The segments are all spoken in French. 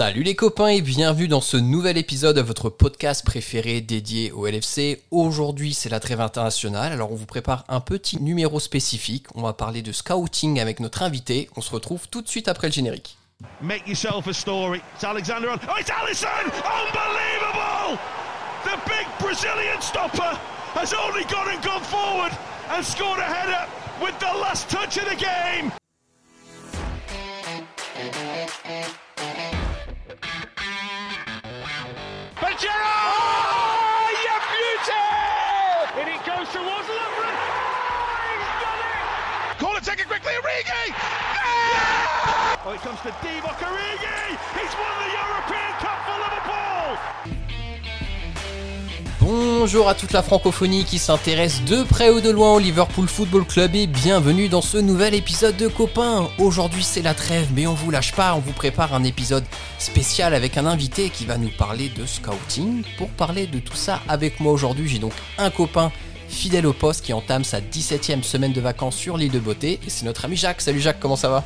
Salut les copains et bienvenue dans ce nouvel épisode de votre podcast préféré dédié au LFC. Aujourd'hui c'est la trêve internationale, alors on vous prépare un petit numéro spécifique. On va parler de scouting avec notre invité. On se retrouve tout de suite après le générique. Make yourself a story. It's Alexander. Oh, it's Allison! Unbelievable! The big Brazilian stopper has only gone and gone forward and header with the last touch of game. Bonjour à toute la francophonie qui s'intéresse de près ou de loin au Liverpool Football Club et bienvenue dans ce nouvel épisode de Copains. Aujourd'hui c'est la trêve mais on vous lâche pas, on vous prépare un épisode spécial avec un invité qui va nous parler de scouting. Pour parler de tout ça avec moi aujourd'hui j'ai donc un copain fidèle au poste qui entame sa 17ème semaine de vacances sur l'île de Beauté et c'est notre ami Jacques. Salut Jacques, comment ça va?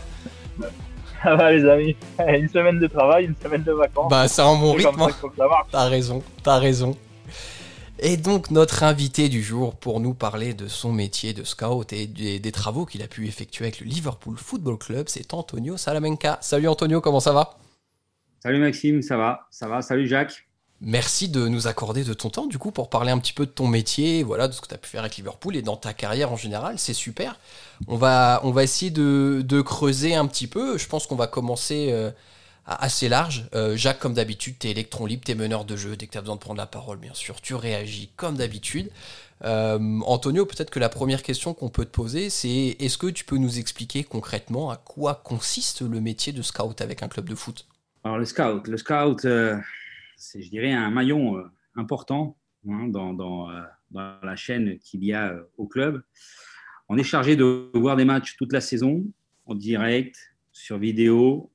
Ça va les amis, une semaine de travail, une semaine de vacances. Bah c'est un bon C'est comme rythme. ça hein. ça. T'as raison, t'as raison. Et donc notre invité du jour pour nous parler de son métier de scout et des, des travaux qu'il a pu effectuer avec le Liverpool Football Club, c'est Antonio Salamenca. Salut Antonio, comment ça va? Salut Maxime, ça va Ça va Salut Jacques Merci de nous accorder de ton temps du coup pour parler un petit peu de ton métier, voilà, de ce que tu as pu faire avec Liverpool et dans ta carrière en général, c'est super. On va, on va essayer de, creuser un petit peu, je pense qu'on va commencer euh, assez large. Euh, Jacques, comme d'habitude, t'es électron libre, t'es meneur de jeu, dès que tu as besoin de prendre la parole, bien sûr, tu réagis comme d'habitude. Euh, Antonio, peut-être que la première question qu'on peut te poser, c'est est-ce que tu peux nous expliquer concrètement à quoi consiste le métier de scout avec un club de foot? Alors le scout, le scout, c'est je dirais un maillon euh, important hein, euh, dans la chaîne qu'il y a euh, au club. On est chargé de voir des matchs toute la saison, en direct, sur vidéo,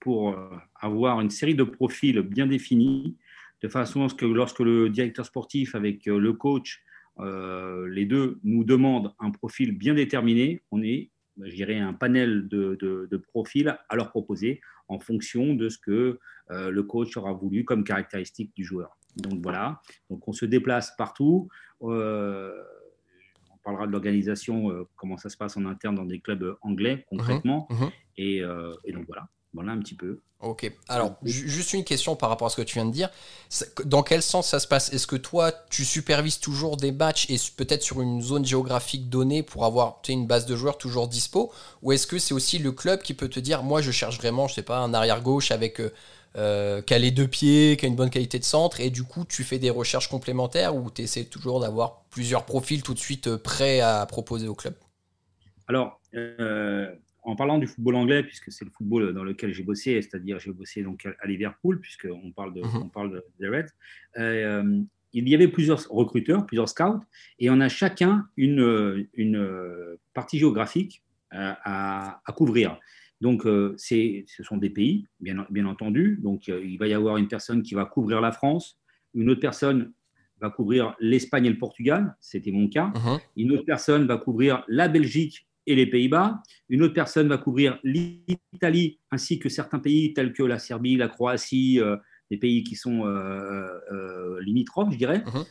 pour avoir une série de profils bien définis, de façon à ce que lorsque le directeur sportif avec le coach, les deux nous demandent un profil bien déterminé, on est, je dirais, un panel de profils à leur proposer en fonction de ce que euh, le coach aura voulu comme caractéristique du joueur. Donc voilà, donc on se déplace partout. Euh, on parlera de l'organisation, euh, comment ça se passe en interne dans des clubs anglais concrètement. Mhm. Et, euh, et donc voilà, voilà un petit peu. Ok. Alors, ju- juste une question par rapport à ce que tu viens de dire. Dans quel sens ça se passe? Est-ce que toi, tu supervises toujours des matchs et peut-être sur une zone géographique donnée pour avoir tu sais, une base de joueurs toujours dispo? Ou est-ce que c'est aussi le club qui peut te dire, moi, je cherche vraiment, je sais pas, un arrière gauche avec euh, euh, qui a les deux pieds, qui a une bonne qualité de centre, et du coup, tu fais des recherches complémentaires ou tu essaies toujours d'avoir plusieurs profils tout de suite euh, prêts à proposer au club? Alors, euh, en parlant du football anglais, puisque c'est le football dans lequel j'ai bossé, c'est-à-dire j'ai bossé donc à Liverpool, puisqu'on parle, de, Mhm. on parle de, Reds, euh, il y avait plusieurs recruteurs, plusieurs scouts, et on a chacun une, une partie géographique euh, à, à couvrir. Donc, euh, ce sont des pays, bien, bien entendu. Donc, euh, il va y avoir une personne qui va couvrir la France, une autre personne va couvrir l'Espagne et le Portugal, c'était mon cas. Mhm. Une autre personne va couvrir la Belgique et les Pays-Bas. Une autre personne va couvrir l'Italie ainsi que certains pays tels que la Serbie, la Croatie, euh, des pays qui sont euh, euh, limitrophes, je dirais. Mhm.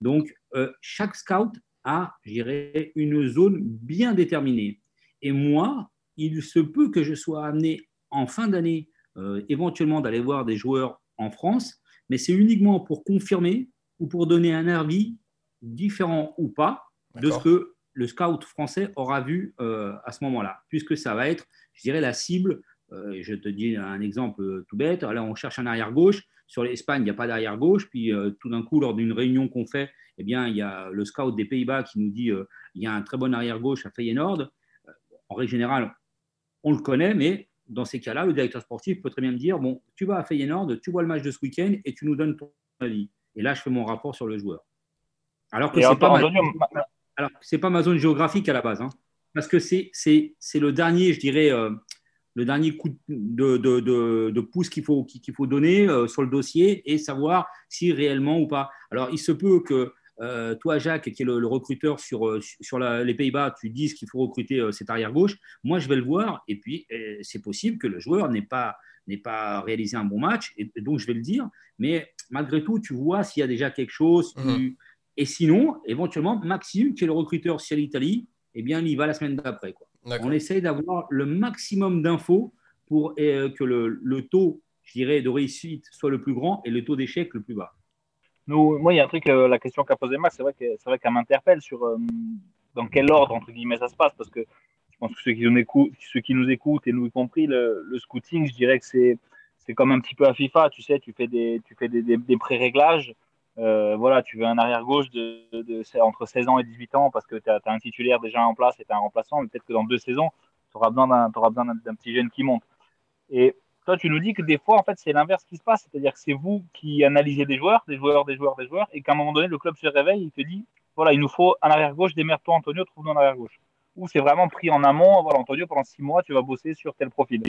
Donc, euh, chaque scout a, je dirais, une zone bien déterminée. Et moi, il se peut que je sois amené en fin d'année, euh, éventuellement, d'aller voir des joueurs en France, mais c'est uniquement pour confirmer ou pour donner un avis différent ou pas de ce que le scout français aura vu euh, à ce moment-là, puisque ça va être, je dirais, la cible. Euh, je te dis un exemple euh, tout bête. Là, on cherche un arrière gauche. Sur l'Espagne, il n'y a pas d'arrière gauche. Puis euh, tout d'un coup, lors d'une réunion qu'on fait, eh bien, il y a le scout des Pays-Bas qui nous dit il y a un très bon arrière gauche à Feyenoord. En règle générale, on le connaît, mais dans ces cas-là, le directeur sportif peut très bien me dire bon, tu vas à Feyenoord, tu vois le match de ce week-end et tu nous donnes ton avis. Et là, je fais mon rapport sur le joueur. Alors que c'est pas, Antonio, ma- alors que c'est pas ma zone géographique à la base, hein. parce que c'est le dernier, je dirais, euh, le dernier coup de, de, de, pouce qu'il faut qu'il faut donner euh, sur le dossier et savoir si réellement ou pas. Alors, il se peut que euh, toi, Jacques, qui est le, recruteur sur, sur les Pays-Bas, tu dises qu'il faut recruter cet arrière gauche. Moi, je vais le voir et puis c'est possible que le joueur n'ait pas pas réalisé un bon match, et, donc je vais le dire. Mais malgré tout, tu vois s'il y a déjà quelque chose. Et sinon, éventuellement, Maxime, qui est le recruteur sur l'Italie, eh bien, il y va la semaine d'après. On essaye d'avoir le maximum d'infos pour euh, que le, le taux, je dirais, de réussite soit le plus grand et le taux d'échec le plus bas. Nous, moi, il y a un truc, euh, la question qu'a posé Max, c'est vrai que c'est vrai qu'elle m'interpelle sur euh, dans quel ordre entre guillemets ça se passe, parce que je pense que ceux qui nous écoutent, ceux qui nous écoutent et nous y compris, le, le scouting, je dirais que c'est c'est comme un petit peu à FIFA, tu sais, tu fais des tu fais des, des, des pré-réglages. Euh, voilà, tu veux un arrière gauche de, de, entre 16 ans et 18 ans parce que tu as, un titulaire déjà en place et tu as un remplaçant, mais peut-être que dans deux saisons, tu auras besoin d'un petit jeune qui monte. Et toi, tu nous dis que des fois, en fait, c'est l'inverse qui se passe, c'est-à-dire que c'est vous qui analysez des joueurs, des joueurs, des joueurs, des joueurs, et qu'à un moment donné, le club se réveille, il te dit, voilà, il nous faut un arrière gauche, démerde-toi, Antonio, trouve-nous un arrière gauche. Ou c'est vraiment pris en amont, voilà, Antonio, pendant six mois, tu vas bosser sur tel profil.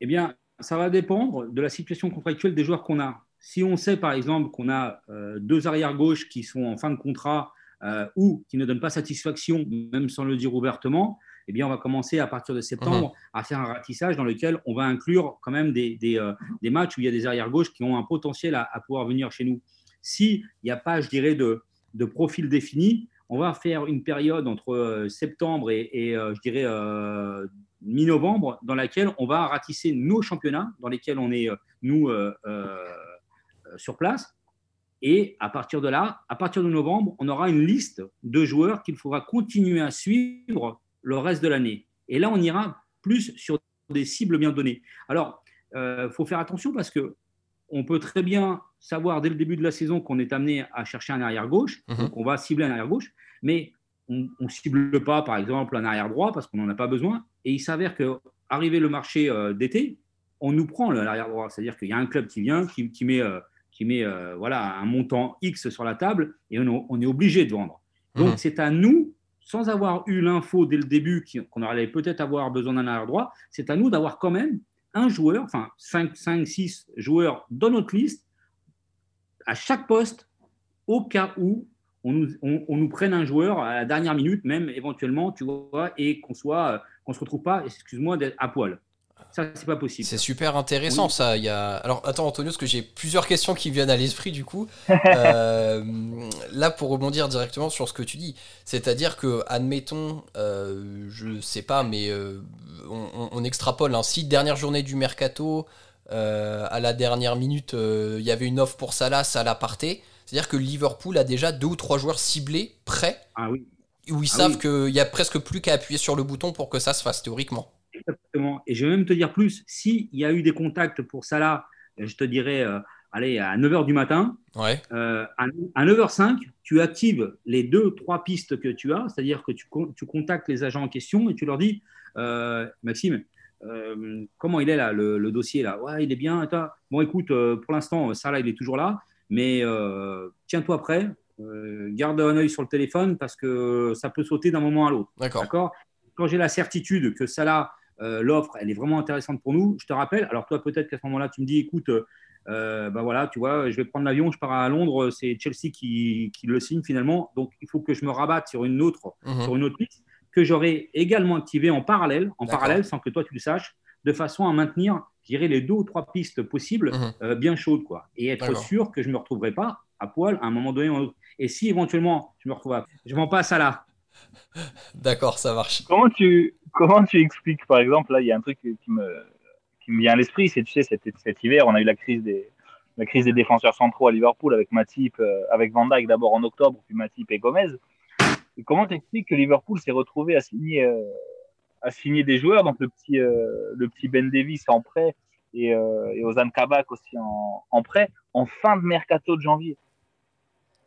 Eh bien, ça va dépendre de la situation contractuelle des joueurs qu'on a. Si on sait, par exemple, qu'on a euh, deux arrières gauches qui sont en fin de contrat euh, ou qui ne donnent pas satisfaction, même sans le dire ouvertement, eh bien, on va commencer à partir de septembre à faire un ratissage dans lequel on va inclure quand même des, des, euh, des matchs où il y a des arrières gauches qui ont un potentiel à, à pouvoir venir chez nous. S'il n'y a pas, je dirais, de, de profil défini, on va faire une période entre septembre et, et, je dirais, mi-novembre dans laquelle on va ratisser nos championnats dans lesquels on est, nous, euh, euh, sur place. Et à partir de là, à partir de novembre, on aura une liste de joueurs qu'il faudra continuer à suivre le reste de l'année. Et là, on ira plus sur des cibles bien données. Alors, il euh, faut faire attention parce que on peut très bien savoir dès le début de la saison qu'on est amené à chercher un arrière gauche, Mhm. donc on va cibler un arrière gauche, mais on ne cible pas, par exemple, un arrière droit parce qu'on n'en a pas besoin. Et il s'avère que arrivé le marché euh, d'été, on nous prend l'arrière droit, c'est-à-dire qu'il y a un club qui vient, qui, qui met, euh, qui met euh, voilà, un montant X sur la table et on, on est obligé de vendre. Donc Mhm. c'est à nous, sans avoir eu l'info dès le début qu'on allait peut-être avoir besoin d'un arrière droit, c'est à nous d'avoir quand même un joueur, enfin 5, 5, 6 joueurs dans notre liste à chaque poste au cas où on nous, on, on nous prenne un joueur à la dernière minute, même éventuellement, tu vois, et qu'on soit, euh, qu'on se retrouve pas, excuse-moi, à poil. Ça, c'est pas possible. C'est super intéressant Oui. ça. Il y a... Alors attends Antonio, parce que j'ai plusieurs questions qui me viennent à l'esprit du coup. Euh, là pour rebondir directement sur ce que tu dis, c'est-à-dire que admettons, euh, je sais pas, mais euh, on, extrapole. Hein, si dernière journée du mercato, euh, à la dernière minute, il y avait une offre pour Salah, Salah partait. C'est-à-dire que Liverpool a déjà deux ou trois joueurs ciblés, prêts, Ah oui, où ils Ah savent oui. qu'il y a presque plus qu'à appuyer sur le bouton pour que ça se fasse théoriquement. Exactement. Et je vais même te dire plus, s'il y a eu des contacts pour Salah, je te dirais, euh, allez, à 9h du matin, Ouais. euh, à, à 9h05, tu actives les deux, trois pistes que tu as, c'est-à-dire que tu, tu contactes les agents en question et tu leur dis, euh, Maxime, comment il est là, le, le dossier là? Ouais, il est bien. Bon, écoute, pour l'instant, ça là, il est toujours là, mais tiens-toi prêt, garde un œil sur le téléphone parce que ça peut sauter d'un moment à l'autre. D'accord? Quand j'ai la certitude que ça là, euh, l'offre, elle est vraiment intéressante pour nous, je te rappelle. Alors, toi, peut-être qu'à ce moment-là, tu me dis, écoute, euh, bah voilà, tu vois, je vais prendre l'avion, je pars à Londres, c'est Chelsea qui, qui le signe finalement. Donc, il faut que je me rabatte sur une autre, Mhm. sur une autre liste que j'aurais également activée en parallèle, en parallèle, sans que toi tu le saches, de façon à maintenir, je dirais, les deux ou trois pistes possibles Mhm. euh, bien chaudes, quoi. Et être sûr que je ne me retrouverai pas à poil à un moment donné. Et si éventuellement je me retrouve à... Je m'en passe à là. D'accord, ça marche. Comment tu, comment tu expliques, par exemple, là, il y a un truc qui me, qui me vient à l'esprit, c'est, tu sais, cet, cet hiver, on a eu la crise des, la crise des défenseurs centraux à Liverpool avec Matip, euh, avec Van Dijk d'abord en octobre, puis Matip et Gomez. Comment tu expliques que Liverpool s'est retrouvé à signer, euh, à signer des joueurs, donc le petit, euh, le petit Ben Davis en prêt et, et Ozan Kabak aussi en prêt, en fin de mercato de janvier?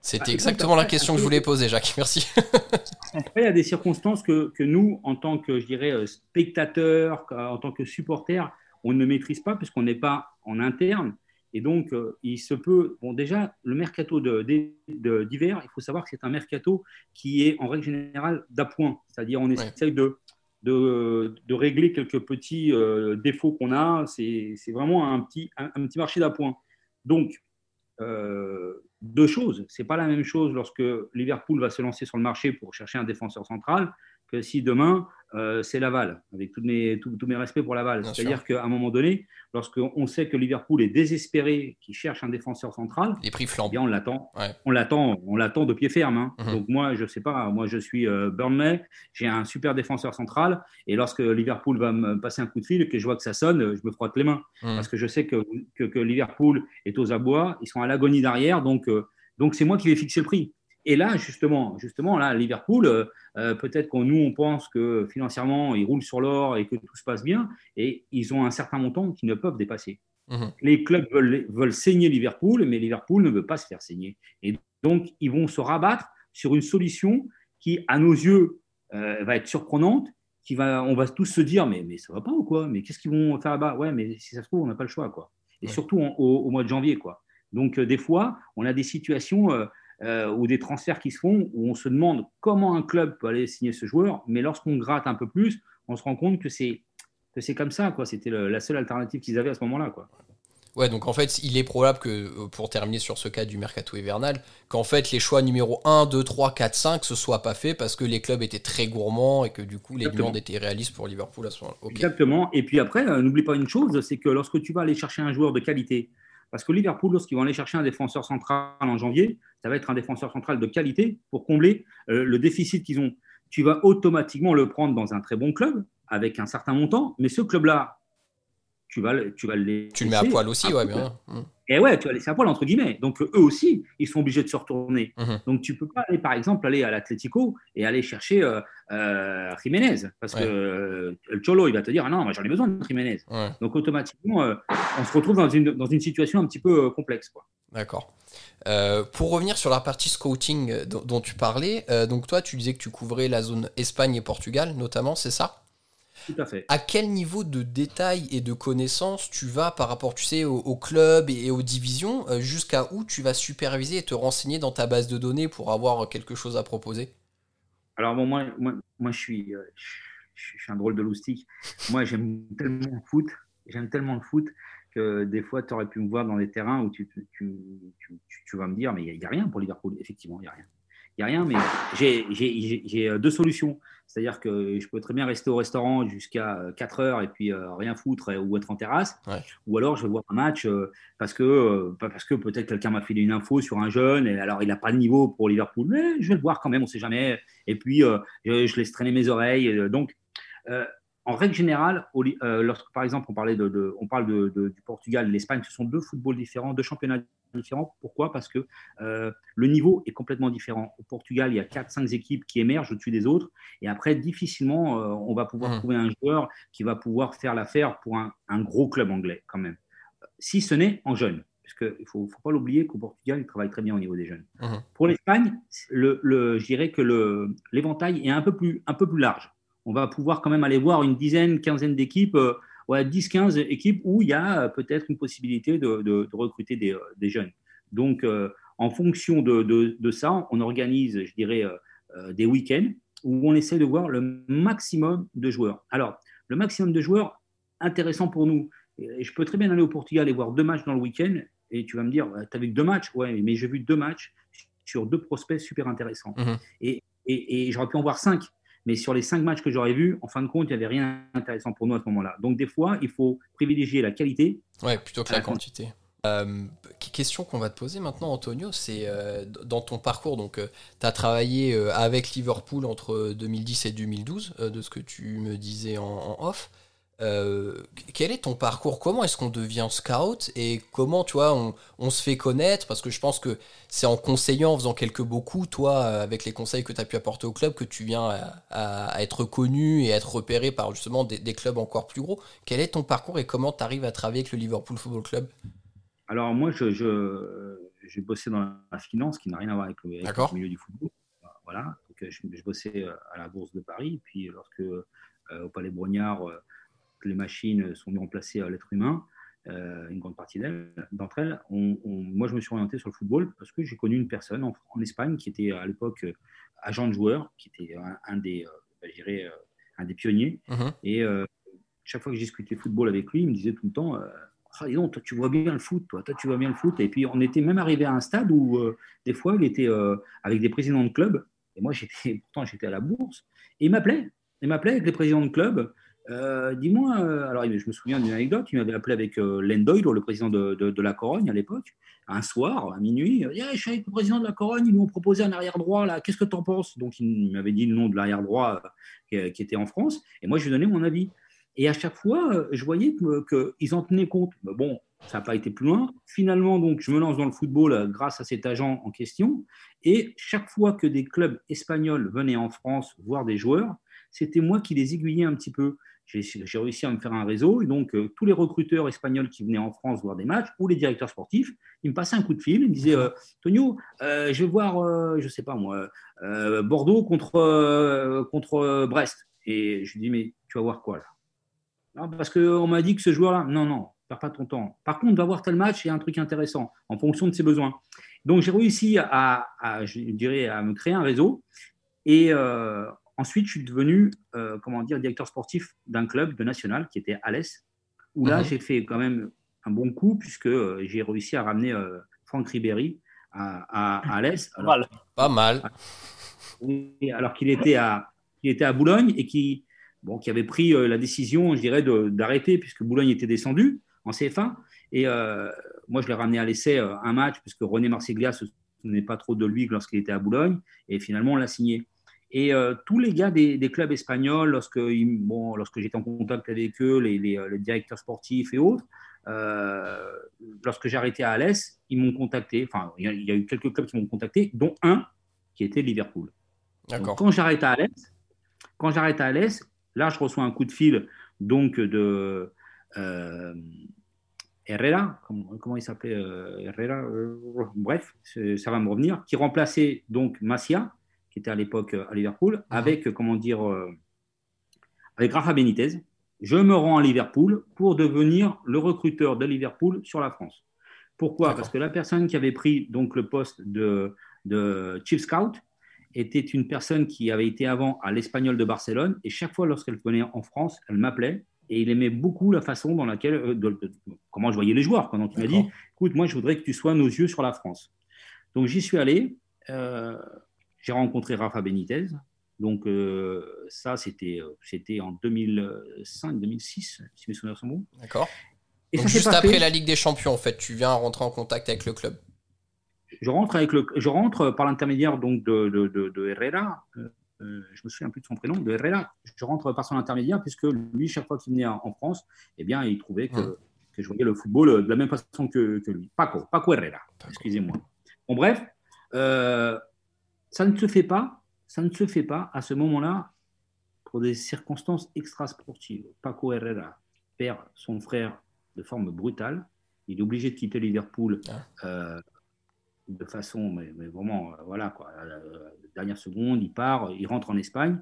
C'était Ah, exactement la question que je voulais poser, Jacques. Merci. Après, il y a des circonstances que, que nous, en tant que, je dirais, euh, spectateurs, en tant que supporters, on ne maîtrise pas puisqu'on n'est pas en interne. Et donc, euh, il se peut. Bon, déjà, le mercato d'hiver, il faut savoir que c'est un mercato qui est en règle générale d'appoint. C'est-à-dire, on essaye de, de, de régler quelques petits euh, défauts qu'on a. C'est c'est vraiment un petit, un, un petit marché d'appoint. Donc, euh, deux choses. C'est pas la même chose lorsque Liverpool va se lancer sur le marché pour chercher un défenseur central que si demain euh, c'est Laval, avec tous mes, tous, mes respects pour Laval. C'est-à-dire qu'à un moment donné, lorsqu'on sait que Liverpool est désespéré, qu'il cherche un défenseur central, les prix flambent. Eh on l'attend, on l'attend, on l'attend de pied ferme. Hein. Mhm. Donc moi, je sais pas, moi je suis euh, Burnley, j'ai un super défenseur central, et lorsque Liverpool va me passer un coup de fil et que je vois que ça sonne, je me frotte les mains, mhm. parce que je sais que, que, Liverpool est aux abois, ils sont à l'agonie derrière, donc euh, donc c'est moi qui vais fixer le prix. Et là, justement, justement là, Liverpool, euh, euh, peut-être qu'on nous, on pense que financièrement, ils roulent sur l'or et que tout se passe bien, et ils ont un certain montant qu'ils ne peuvent dépasser. Mhm. Les clubs veulent, veulent saigner Liverpool, mais Liverpool ne veut pas se faire saigner. Et donc, ils vont se rabattre sur une solution qui, à nos yeux, euh, va être surprenante, qui va, on va tous se dire, mais, mais ça va pas ou quoi? Mais qu'est-ce qu'ils vont faire là-bas? Ouais, mais si ça se trouve, on n'a pas le choix, quoi. Et surtout au, au, mois de janvier, quoi. Donc, des fois, on a des situations euh, ou des transferts qui se font où on se demande comment un club peut aller signer ce joueur, mais lorsqu'on gratte un peu plus, on se rend compte que c'est que c'est comme ça, quoi. C'était la seule alternative qu'ils avaient à ce moment-là, quoi. Ouais, donc en fait, il est probable que, euh, pour terminer sur ce cas du mercato hivernal, qu'en fait les choix numéro 1, 2, 3, 4, 5 se soient pas faits parce que les clubs étaient très gourmands et que du coup les demandes étaient réalistes pour Liverpool à ce moment-là. Exactement. Et puis après, euh, n'oublie pas une chose, c'est que lorsque tu vas aller chercher un joueur de qualité, parce que Liverpool, lorsqu'ils vont aller chercher un défenseur central en janvier, ça va être un défenseur central de qualité pour combler euh, le déficit qu'ils ont. Tu vas automatiquement le prendre dans un très bon club avec un certain montant, mais ce club-là, tu vas, tu vas le Tu le mets à poil aussi, ouais, bien. Et ouais, tu vas laisser à poil, entre guillemets. Donc, eux aussi, ils sont obligés de se retourner. Mhm. Donc, tu peux pas aller, par exemple, aller à l'Atlético et aller chercher euh, euh Jiménez. Parce que euh, le Cholo, il va te dire, ah non, moi, j'en ai besoin de Jiménez. Donc, automatiquement, euh, on se retrouve dans une, dans une situation un petit peu complexe. D'accord. pour revenir sur la partie scouting dont, tu parlais, donc toi, tu disais que tu couvrais la zone Espagne et Portugal, notamment, c'est ça? Tout à fait. À quel niveau de détail et de connaissance tu vas par rapport, tu sais, au, club et, aux divisions, euh, jusqu'à où tu vas superviser et te renseigner dans ta base de données pour avoir quelque chose à proposer? Alors bon, moi, moi, moi je, suis, euh, je, suis un drôle de loustique. Moi, j'aime tellement le foot, j'aime tellement le foot que des fois, tu aurais pu me voir dans des terrains où tu, tu, tu, tu vas me dire, mais il n'y a, a, rien pour Liverpool. Effectivement, il n'y a rien il n'y a rien, mais j'ai euh, deux solutions. C'est-à-dire que je peux très bien rester au restaurant jusqu'à 4 euh, heures et puis euh, rien foutre ou être en terrasse. Ou alors je vais voir un match parce que, parce que peut-être quelqu'un m'a filé une info sur un jeune et alors il n'a pas le niveau pour Liverpool, mais je vais le voir quand même, on ne sait jamais. Et puis je, laisse traîner mes oreilles. Donc, en règle générale, lorsque par exemple on, parlait de, on parle de, du Portugal et l'Espagne, ce sont deux footballs différents, deux championnats différent. Pourquoi? Parce que euh, le niveau est complètement différent. Au Portugal, il y a 4-5 équipes qui émergent au-dessus des autres. Et après, difficilement, euh, on va pouvoir mmh. trouver un joueur qui va pouvoir faire l'affaire pour un, gros club anglais, quand même. Si ce n'est en jeune. Parce qu'il ne faut, pas l'oublier qu'au Portugal, il travaille très bien au niveau des jeunes. Mmh. Pour l'Espagne, le, je dirais que l'éventail est un peu, plus, un peu plus large. On va pouvoir quand même aller voir une dizaine, quinzaine d'équipes. Euh, ouais, 10-15 équipes où il y a euh, peut-être une possibilité de, recruter des, euh, des, jeunes. Donc, euh, en fonction de, de, ça, on organise, je dirais, des week-ends où on essaie de voir le maximum de joueurs. Alors, le maximum de joueurs, intéressant pour nous. Et je peux très bien aller au Portugal et voir deux matchs dans le week-end. Et tu vas me dire, tu as vu deux matchs? Ouais, mais j'ai vu deux matchs sur deux prospects super intéressants. Mmh et, et, et j'aurais pu en voir cinq. Mais sur les cinq matchs que j'aurais vus, en fin de compte, il n'y avait rien d'intéressant pour nous à ce moment-là. Donc des fois, il faut privilégier la qualité. Ouais, plutôt que la, quantité. Euh, question qu'on va te poser maintenant, Antonio, c'est euh, dans ton parcours. Donc, euh, tu as travaillé avec Liverpool entre 2010 et 2012, de ce que tu me disais en off. Euh, quel est ton parcours? Comment est-ce qu'on devient scout? Et comment, tu vois, on, se fait connaître? Parce que je pense que c'est en conseillant, en faisant quelques beaucoup, toi, avec les conseils que tu as pu apporter au club, que tu viens à, être connu et être repéré par justement des, clubs encore plus gros. Quel est ton parcours et comment tu arrives à travailler avec le Liverpool Football Club? Alors, moi, je, j'ai bossé dans la finance, qui n'a rien à voir avec le, milieu du football. Voilà. Donc, je, bossais à la Bourse de Paris. Puis, lorsque euh, au Palais Brognard, les machines sont mises remplacer à l'être humain, euh, une grande partie d'entre elles, moi je me suis orienté sur le football parce que j'ai connu une personne en, Espagne qui était à l'époque euh, agent de joueur, qui était un, des, euh, bah, un des pionniers. Mhm. Et chaque fois que je discutais football avec lui, il me disait tout le temps ah, toi, tu vois bien le foot, toi, toi, tu vois bien le foot. Et puis, on était même arrivé à un stade où, des fois, il était avec des présidents de club Et moi, j'étais, pourtant, j'étais à la bourse. Et il m'appelait. Il m'appelait avec les présidents de club. Euh, dis-moi, euh, alors je me souviens d'une anecdote, il m'avait appelé avec euh, Len Doyle, le président de, la Corogne à l'époque, un soir, à minuit, il je suis avec le président de la Corogne, ils m'ont proposé un arrière droit, là, qu'est-ce que tu en penses? Donc il m'avait dit le nom de l'arrière droit qui, était en France, et moi je lui donnais mon avis. Et à chaque fois, je voyais qu'ils en tenaient compte. bon, ça n'a pas été plus loin. Finalement, donc, je me lance dans le football grâce à cet agent en question. Et chaque fois que des clubs espagnols venaient en France voir des joueurs, c'était moi qui les aiguillais un petit peu j'ai réussi à me faire un réseau. Et donc, euh, tous les recruteurs espagnols qui venaient en France voir des matchs, ou les directeurs sportifs, ils me passaient un coup de fil. Ils me disaient euh, Tonio, euh, je vais voir, je ne sais pas moi, Bordeaux contre, contre Brest. Et je lui dis Mais tu vas voir quoi là? Non, Parce qu'on m'a dit que ce joueur-là, non, non, perds pas ton temps. Par contre, va voir tel match, il y a un truc intéressant en fonction de ses besoins. Donc, j'ai réussi à, je dirais, à me créer un réseau. Et Ensuite, je suis devenu, euh, comment dire, directeur sportif d'un club de national qui était Alès, où là, mhm. j'ai fait quand même un bon coup puisque euh, j'ai réussi à ramener euh, Franck Ribéry à, à, Alès. Pas mal. Alors qu'il était à, il était à Boulogne et qui, bon, qui avait pris la décision, je dirais, d'arrêter puisque Boulogne était descendu en CFA. Et moi, je l'ai ramené à l'essai un match puisque René Marsiglia se souvenait pas trop de lui lorsqu'il était à Boulogne. Et finalement, on l'a signé. Et euh, tous les gars des, clubs espagnols, lorsque, bon, lorsque j'étais en contact avec eux, les, euh, directeurs sportifs et autres, euh, lorsque j'ai arrêté à Alès, ils m'ont contacté. Enfin, il y, a eu quelques clubs qui m'ont contacté, dont un qui était Liverpool. D'accord. Quand j'arrête à Alès, quand j'arrête à Alès, là, je reçois un coup de fil donc de Herrera, comment, il s'appelait Herrera, bref, ça va me revenir, qui remplaçait donc Macia qui était à l'époque euh, à Liverpool, mhm. avec, euh, comment dire, euh, avec Rafa Benitez. Je me rends à Liverpool pour devenir le recruteur de Liverpool sur la France. Pourquoi? Parce que la personne qui avait pris donc le poste de, de Chief Scout était une personne qui avait été avant à l'Espagnol de Barcelone et chaque fois lorsqu'elle venait en France, elle m'appelait et il aimait beaucoup la façon dans laquelle, comment je voyais les joueurs. Quand il m'a dit, écoute, moi je voudrais que tu sois nos yeux sur la France. Donc j'y suis allé. J'ai rencontré Rafa Benitez. Donc, euh, ça, c'était, euh, c'était en 2005-2006, si mes souvenirs sont bons. D'accord. Et Donc, juste après la Ligue des Champions, en fait, tu viens rentrer en contact avec le club. Je rentre, avec le, je rentre par l'intermédiaire donc de, de, de, Herrera. Euh, je me souviens plus de son prénom, de Herrera. Je rentre par son intermédiaire puisque lui, chaque fois qu'il venait en France, eh bien, il trouvait que, hum. que je voyais le football de la même façon que, que lui. Paco, Paco Herrera, excusez-moi. Bon, bref, ça ne se fait pas, ça ne se fait pas à ce moment-là pour des circonstances extrasportives. Paco Herrera perd son frère de forme brutale. Il est obligé de quitter Liverpool ah. euh, de façon, mais, vraiment, euh, voilà, quoi, la, dernière seconde, il part, il rentre en Espagne.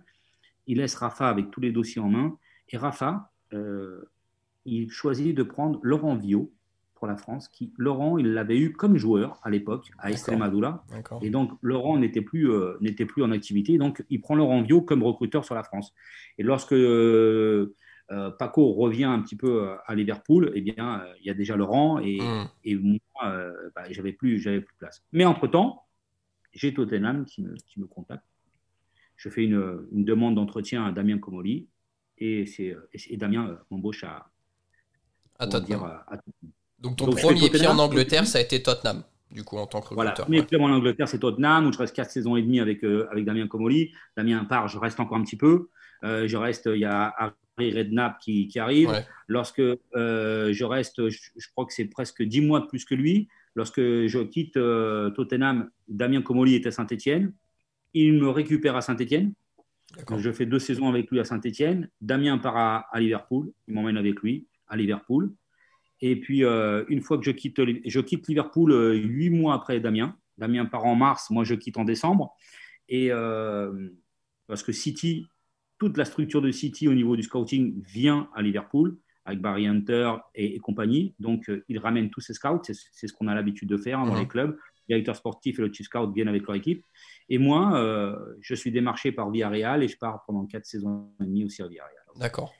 Il laisse Rafa avec tous les dossiers en main. Et Rafa, euh, il choisit de prendre Laurent Vio, pour la France, qui, Laurent, il l'avait eu comme joueur à l'époque à Estremadura. Et donc, Laurent n'était plus, euh, n'était plus en activité. Donc, il prend Laurent Vio comme recruteur sur la France. Et lorsque euh, euh, Paco revient un petit peu à Liverpool, eh bien, il y a déjà Laurent et, hmm. et moi, bah, j'avais plus, j'avais plus de place. Mais entre-temps, j'ai Tottenham qui me, qui me contacte. Je fais une, une demande d'entretien à Damien Comoli et, c'est, et Damien m'embauche à, à Tottenham. à Tottenham. Donc ton premier pied en Angleterre, ça a été Tottenham, du coup, en tant que recruteur. Voilà, premier en Angleterre, c'est Tottenham, où je reste 4 saisons et demie avec, euh, avec Damien Comoli. Damien part, je reste encore un petit peu. Euh, je reste, il y a Harry Redknapp qui, qui arrive. Lorsque euh, je reste, je, crois que c'est presque 10 mois de plus que lui. Lorsque je quitte Tottenham, Damien Comoli est à Saint-Etienne. Il me récupère à Saint-Etienne. Je fais deux saisons avec lui à Saint-Etienne. Damien part à, à Liverpool. Il m'emmène avec lui à Liverpool. Et puis, euh, une fois que je quitte, je quitte Liverpool euh, huit mois après Damien. Damien part en mars, moi je quitte en décembre. Et euh, parce que City, toute la structure de City au niveau du scouting vient à Liverpool avec Barry Hunter et, compagnie. Donc, ils ramènent tous ces scouts. C'est ce qu'on a l'habitude de faire dans les clubs. Le directeur sportif et le chief scout viennent avec leur équipe. Et moi, je suis démarché par Villarreal et je pars pendant quatre saisons et demie aussi à Villarreal. D'accord.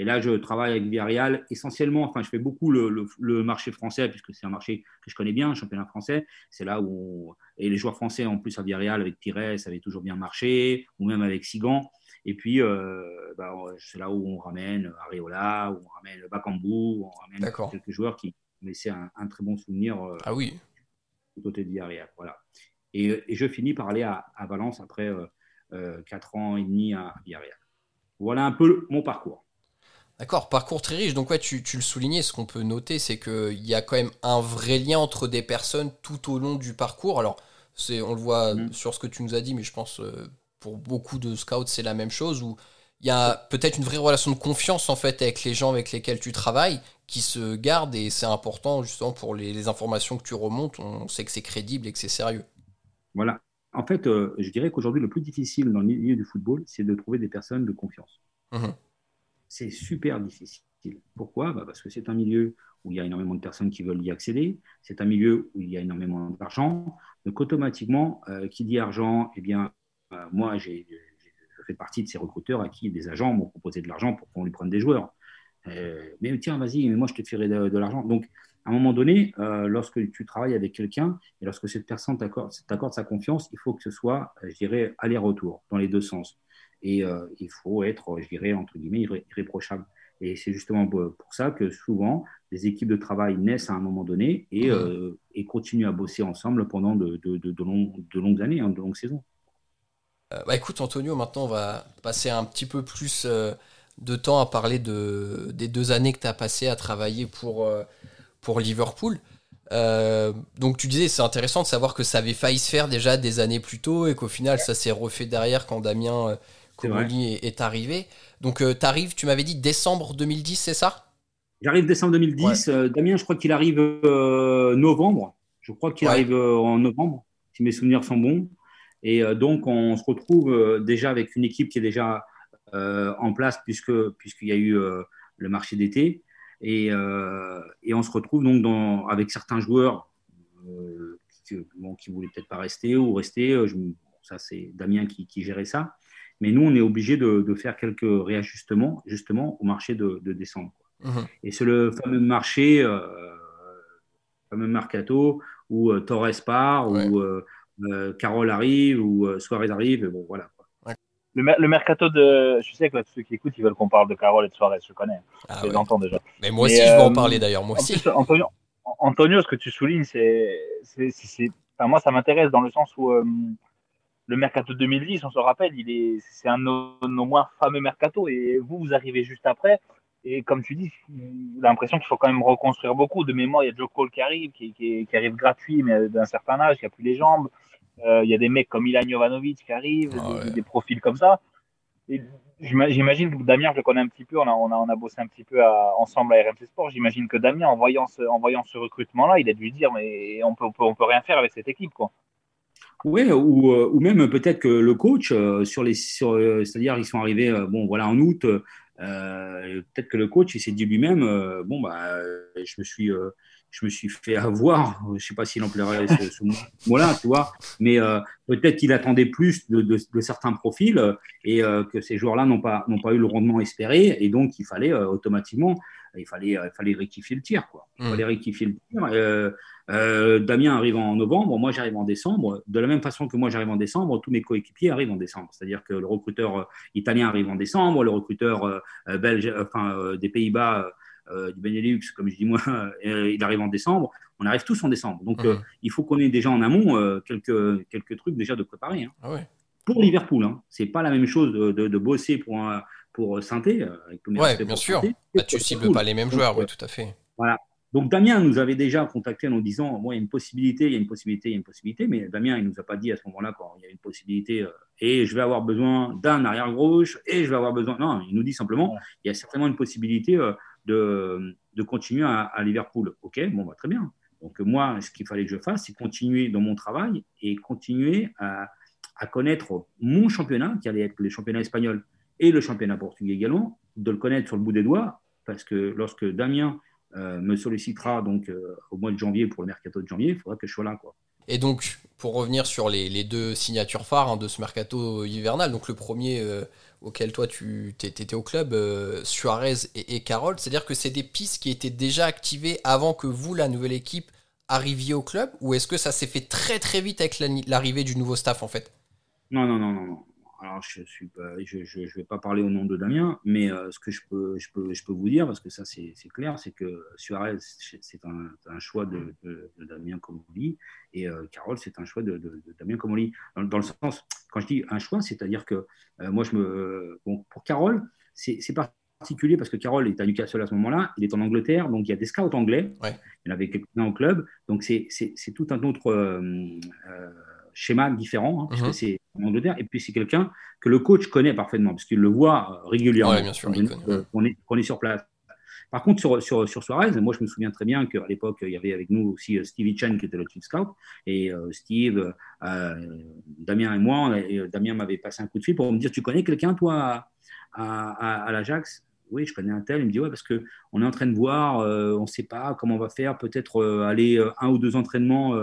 Et là, je travaille avec Villarreal essentiellement. Enfin, je fais beaucoup le, marché français puisque c'est un marché que je connais bien, le championnat français. C'est là où et les joueurs français en plus à Villarreal avec Pires, ça avait toujours bien marché, ou même avec Sigan. Et puis, euh, bah, c'est là où on ramène Areola, où on ramène Bakambu, on ramène quelques joueurs qui laissaient un, un très bon souvenir. Euh, ah oui. Du côté de Villarreal, voilà. Et, je finis par aller à, Valence après euh, 4 ans et demi à Villarreal. Voilà un peu mon parcours. D'accord, parcours très riche. Donc ouais, tu, le soulignais, ce qu'on peut noter, c'est qu'il y a quand même un vrai lien entre des personnes tout au long du parcours. Alors, c'est, on le voit mm. sur ce que tu nous as dit, mais je pense euh, pour beaucoup de scouts, c'est la même chose, où il y a peut-être une vraie relation de confiance en fait avec les gens avec lesquels tu travailles, qui se gardent, et c'est important justement pour les, informations que tu remontes, on sait que c'est crédible et que c'est sérieux. Voilà. En fait, euh, je dirais qu'aujourd'hui, le plus difficile dans le milieu du football, c'est de trouver des personnes de confiance. Mmh c'est super difficile. Pourquoi? Bah, Parce que c'est un milieu où il y a énormément de personnes qui veulent y accéder, c'est un milieu où il y a énormément d'argent. Donc automatiquement, euh, qui dit argent, eh bien, euh, moi, j'ai, je fais partie de ces recruteurs à qui des agents m'ont proposé de l'argent pour qu'on lui prenne des joueurs. Euh, mais tiens, vas-y, mais moi, je te ferai de, l'argent. Donc, à un moment donné, lorsque tu travailles avec quelqu'un et lorsque cette personne t'accorde, t'accorde sa confiance, il faut que ce soit, je dirais, aller-retour dans les deux sens. Et euh, il faut être, je dirais, entre guillemets, irréprochable. Et c'est justement pour ça que souvent, les équipes de travail naissent à un moment donné et, mmh. euh, et continuent à bosser ensemble pendant de, de, de, de longues années, hein, de longues saisons. Euh, bah écoute, Antonio, maintenant on va passer un petit peu plus de temps à parler de, des deux années que tu as passées à travailler pour, pour Liverpool. donc tu disais, c'est intéressant de savoir que ça avait failli se faire déjà des années plus tôt et qu'au final ça s'est refait derrière quand Damien Comoli est, arrivé. Donc, euh, tu arrives, tu m'avais dit décembre 2010, c'est ça? J'arrive décembre 2010. Euh, Damien, je crois qu'il arrive euh, novembre. Je crois qu'il arrive en novembre, si mes souvenirs sont bons. Et donc, on se retrouve déjà avec une équipe qui est déjà en place, puisque puisqu'il y a eu le marché d'été. Et, et, on se retrouve donc dans, avec certains joueurs qui, bon, qui voulaient peut-être pas rester ou rester. ça, c'est Damien qui, qui gérait ça. Mais nous, on est obligé de, faire quelques réajustements justement au marché de, décembre. Mhm. Et c'est le fameux marché, euh, fameux mercato où euh, Torres part, où euh, euh, Carole arrive, où Suarez arrive. bon, voilà. Le, mercato de. Je sais que ceux qui écoutent, ils veulent qu'on parle de Carole et de Suarez, je connais. Ah, je les entends déjà. Mais moi aussi, je veux en parler d'ailleurs. Moi aussi. Antonio, Antonio, ce que tu soulignes, c'est. Enfin, moi, ça m'intéresse dans le sens où le mercato 2010, on se rappelle, il est, c'est un de nos, moins fameux mercato. Et vous, vous arrivez juste après. Et comme tu dis, j'ai l'impression qu'il faut quand même reconstruire beaucoup. De mémoire, il y a Joe Cole qui arrive, qui, arrive gratuit, mais d'un certain âge, qui a plus les jambes. Euh, il y a des mecs comme Ilan Jovanovic qui arrivent, ah des, profils comme ça. j'imagine que Damien, je le connais un petit peu, on a, on a, bossé un petit peu ensemble à RMC Sport. J'imagine que Damien, en voyant ce, en voyant ce recrutement-là, il a dû dire mais on peut, on peut, on peut rien faire avec cette équipe. Quoi. Oui, ou, euh, ou, même peut-être que le coach, euh, sur les, euh, c'est-à-dire ils sont arrivés, bon voilà, en août, peut-être que le coach il s'est dit lui-même, bon bah, je me suis, je me suis fait avoir, je sais pas s'il emploierait ce, ce mot-là, tu vois, mais peut-être qu'il attendait plus de, de, certains profils et que ces joueurs-là n'ont pas, n'ont pas eu le rendement espéré et donc il fallait automatiquement il fallait, il fallait rectifier le tir. Quoi. Il mmh. fallait rectifier le tir. Euh, euh, Damien arrive en novembre, moi j'arrive en décembre. De la même façon que moi j'arrive en décembre, tous mes coéquipiers arrivent en décembre. C'est-à-dire que le recruteur euh, italien arrive en décembre, le recruteur belge, enfin des Pays-Bas, du Benelux, comme je dis moi, il arrive en décembre. On arrive tous en décembre. Donc mmh. il faut qu'on ait déjà en amont quelques, quelques trucs déjà de préparer. Hein. Ah pour Liverpool, hein. c'est pas la même chose de, de, bosser pour un, pour Synthé. Avec ouais, bien sûr. Bah, tu cibles pas les mêmes joueurs, oui, tout à fait. Voilà. Donc Damien nous avait déjà contacté en nous disant bon, il y a une possibilité, il y a une possibilité, il y a une possibilité, mais Damien il nous a pas dit à ce moment-là quand il y a une possibilité euh, et je vais avoir besoin d'un arrière gauche et je vais avoir besoin. Non, il nous dit simplement il y a certainement une possibilité euh, de, de, continuer à, Liverpool. Ok, bon bah, très bien. Donc moi, ce qu'il fallait que je fasse, c'est continuer dans mon travail et continuer à, à connaître mon championnat, qui allait être le championnat espagnol et le championnat portugais également, de le connaître sur le bout des doigts, parce que lorsque Damien euh, me sollicitera donc euh, au mois de janvier pour le mercato de janvier, il faudra que je sois là. Quoi. Et donc, pour revenir sur les, deux signatures phares hein, de ce mercato hivernal, donc le premier euh, auquel toi tu étais au club, Suarez et, Carole, c'est-à-dire que c'est des pistes qui étaient déjà activées avant que vous, la nouvelle équipe, arriviez au club, ou est-ce que ça s'est fait très très vite avec l'arrivée du nouveau staff en fait? Non, non, non, non, non alors je suis pas, je, je, vais pas parler au nom de Damien, mais euh, ce que je peux, je peux, je peux vous dire, parce que ça c'est clair, c'est que Suarez c'est un, un, choix de, de, Damien Comoli et euh, Carole c'est un choix de, de Damien Comoli. Dans, dans, le sens, quand je dis un choix, c'est-à-dire que euh, moi je me, bon, pour Carole c'est particulier parce que Carole est à Newcastle à ce moment-là, il est en Angleterre, donc il y a des scouts anglais, il y en avait quelques-uns au club, donc c'est tout un autre schéma différent, hein, puisque mhm. c'est en Angleterre, et puis c'est quelqu'un que le coach connaît parfaitement, parce qu'il le voit régulièrement bien sûr, on, est, on est sur place. Par contre, sur, sur, sur, Suarez, moi je me souviens très bien qu'à l'époque, il y avait avec nous aussi euh, Stevie Chen qui était le chief scout. Et euh, Steve, euh, Damien et moi, Damien m'avait passé un coup de fil pour me dire Tu connais quelqu'un, toi, à, à, l'Ajax? Oui, je connais un tel. Il me dit Ouais, parce qu'on est en train de voir, on ne sait pas comment on va faire, peut-être aller un ou deux entraînements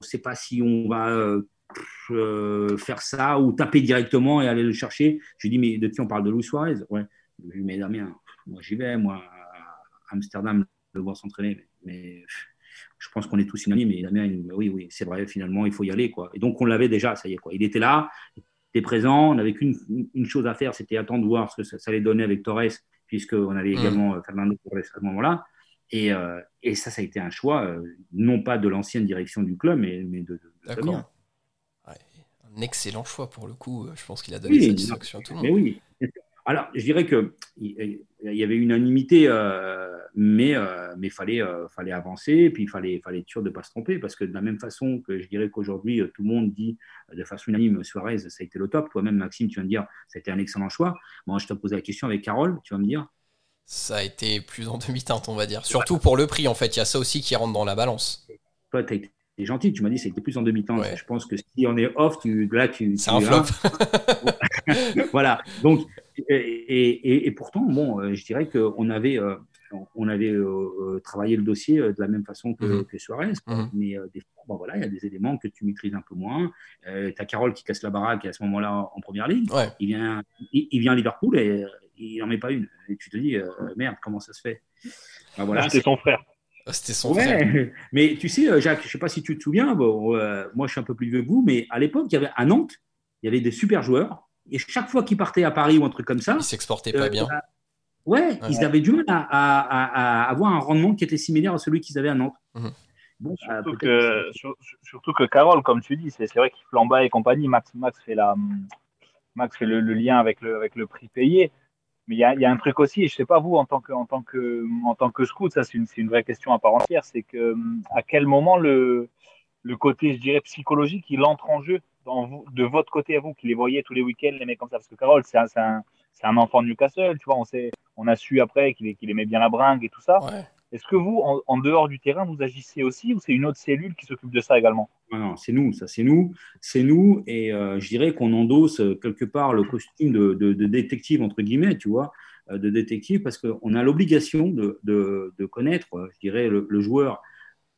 ne sait pas si on va euh, euh, faire ça ou taper directement et aller le chercher. Je lui dis, mais de qui on parle? De Luis Suarez? Ouais. Je lui dis, mais Damien, moi j'y vais, moi, à Amsterdam, le voir s'entraîner. Mais, je pense qu'on est tous unanimes. Et Damien, il dit, oui, oui, c'est vrai, finalement, il faut y aller. Quoi. Et donc, on l'avait déjà, ça y est. Quoi. Il était là, il était présent. On n'avait qu'une une chose à faire, c'était attendre de voir ce que ça, allait donner avec Torres, puisqu'on avait mmh. également euh, Fernando Torres à ce moment-là. Et, euh, et, ça, ça a été un choix, euh, non pas de l'ancienne direction du club, mais, mais de, de, D'accord. un excellent choix pour le coup. Je pense qu'il a donné satisfaction à tout le monde. Mais oui. Alors, je dirais qu'il y avait unanimité, euh, mais il fallait, fallait avancer, et puis il fallait, fallait être sûr de ne pas se tromper, parce que de la même façon que je dirais qu'aujourd'hui, tout le monde dit de façon unanime, Suarez, ça a été le top. Toi-même, Maxime, tu viens de dire, ça a été un excellent choix. Moi, je te posé la question avec Carole, tu vas me dire, ça a été plus en demi-teinte, on va dire. Surtout pour le prix, en fait. Il y a ça aussi qui rentre dans la balance. Toi, tu été gentil. Tu m'as dit que c'était plus en demi-teinte. Je pense que si on est off, tu, là, tu. C'est un flop. voilà. Donc, et, et, pourtant, bon, euh, je dirais qu'on avait, euh, on avait euh, travaillé le dossier de la même façon que, mhm. Suarez. Mhm. Mais des fois, bon, voilà, il y a des éléments que tu maîtrises un peu moins. tu as Carole qui casse la baraque à ce moment-là en première ligne. Il, vient, il, vient à Liverpool et il n'en met pas une. Et tu te dis, euh, merde, comment ça se fait? Ben voilà, C'était son frère. Ah, c'était son frère. Mais tu sais, euh, Jacques, je ne sais pas si tu te souviens, bon, euh, moi je suis un peu plus vieux que vous, mais à l'époque, il y avait à Nantes, il y avait des super joueurs. Et chaque fois qu'ils partaient à Paris ou un truc comme ça. Ils s'exportaient pas bien. ouais, ils avaient du mal à, avoir un rendement qui était similaire à celui qu'ils avaient à Nantes. Mhm. Bon, surtout, que, surtout, que, Carole, comme tu dis, c'est vrai qu'il flamba et compagnie. Max, Max fait, la, Max fait le, le lien avec le, avec le prix payé. Mais il y a, un truc aussi, et je sais pas vous, en tant que, en tant que, en tant que scout, ça c'est une, une, vraie question à part entière, c'est que à quel moment le, le côté, je dirais, psychologique, il entre en jeu dans de votre côté à vous, qui les voyez tous les week-ends, les mecs comme ça? Parce que Carole, c'est un, un, un, enfant de Newcastle, tu vois, on, sait, on a su après qu'il qu'il aimait bien la bringue et tout ça. Est-ce que vous, en, dehors du terrain, vous agissez aussi ou c'est une autre cellule qui s'occupe de ça également? Non, non c'est nous, ça c'est nous. C'est nous et euh, je dirais qu'on endosse euh, quelque part le costume de, de, détective, entre guillemets, tu vois, euh, de détective parce qu'on a l'obligation de, de, connaître, je dirais, le, le, joueur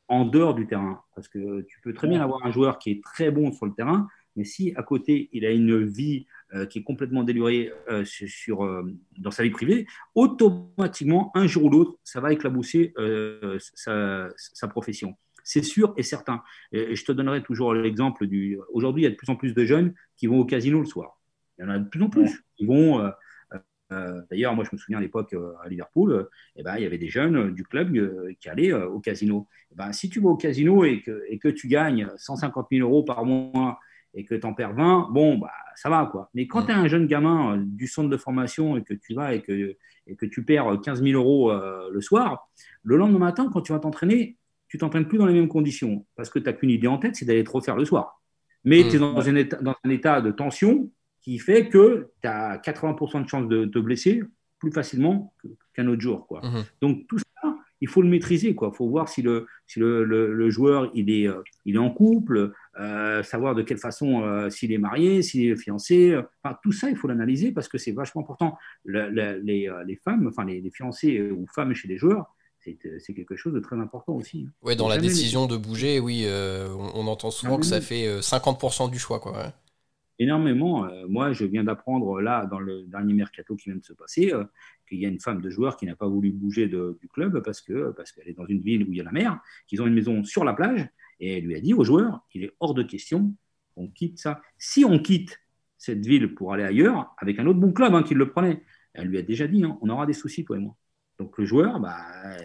en dehors du terrain. Parce que tu peux très bien avoir un joueur qui est très bon sur le terrain, mais si à côté il a une vie euh, qui est complètement déluré euh, sur, euh, dans sa vie privée, automatiquement, un jour ou l'autre, ça va éclabousser sa, sa, profession. C'est sûr et certain. Et, je te donnerai toujours l'exemple du. Aujourd'hui, il y a de plus en plus de jeunes qui vont au casino le soir. Il y en a de plus en plus. Ils vont. D'ailleurs, moi, je me souviens à l'époque à Liverpool, eh ben, il y avait des jeunes du club qui allaient au casino. Eh ben, si tu vas au casino et que, et que tu gagnes 150 000 euros par mois et que tu en perds 20, bon, bah, ça va. quoi. Mais quand tu es un jeune gamin euh, du centre de formation et que tu vas et que, et que tu perds 15 000 euros euh, le soir, le lendemain matin, quand tu vas t'entraîner, tu t'entraînes plus dans les mêmes conditions parce que tu n'as qu'une idée en tête, c'est d'aller te refaire le soir. Mais tu es dans, un état, dans un état de tension qui fait que tu as 80% de chances de te blesser plus facilement qu'un autre jour. Quoi. Mmh. Donc tout ça, il faut le maîtriser. Il faut voir si le, si le, le, joueur il est, euh, il est en couple, euh, savoir de quelle façon, euh, s'il est marié, s'il est fiancé. Enfin, tout ça, il faut l'analyser parce que c'est vachement important. les, les, femmes, enfin les, fiancés ou femmes chez les joueurs, c'est quelque chose de très important aussi. Ouais, dans la décision de bouger, oui, euh, on, on entend souvent que ça fait euh, 50% du choix, quoi. ouais. Énormément. Euh, moi, je viens d'apprendre là, dans le dernier mercato qui vient de se passer, euh, qu'il y a une femme de joueur qui n'a pas voulu bouger de- du club parce que parce qu'elle est dans une ville où il y a la mer, qu'ils ont une maison sur la plage, et elle lui a dit aux joueurs, il est hors de question qu'on quitte ça. Si on quitte cette ville pour aller ailleurs, avec un autre bon club hein, qui le prenait, elle lui a déjà dit, hein, on aura des soucis, toi et moi. Donc le joueur, bah,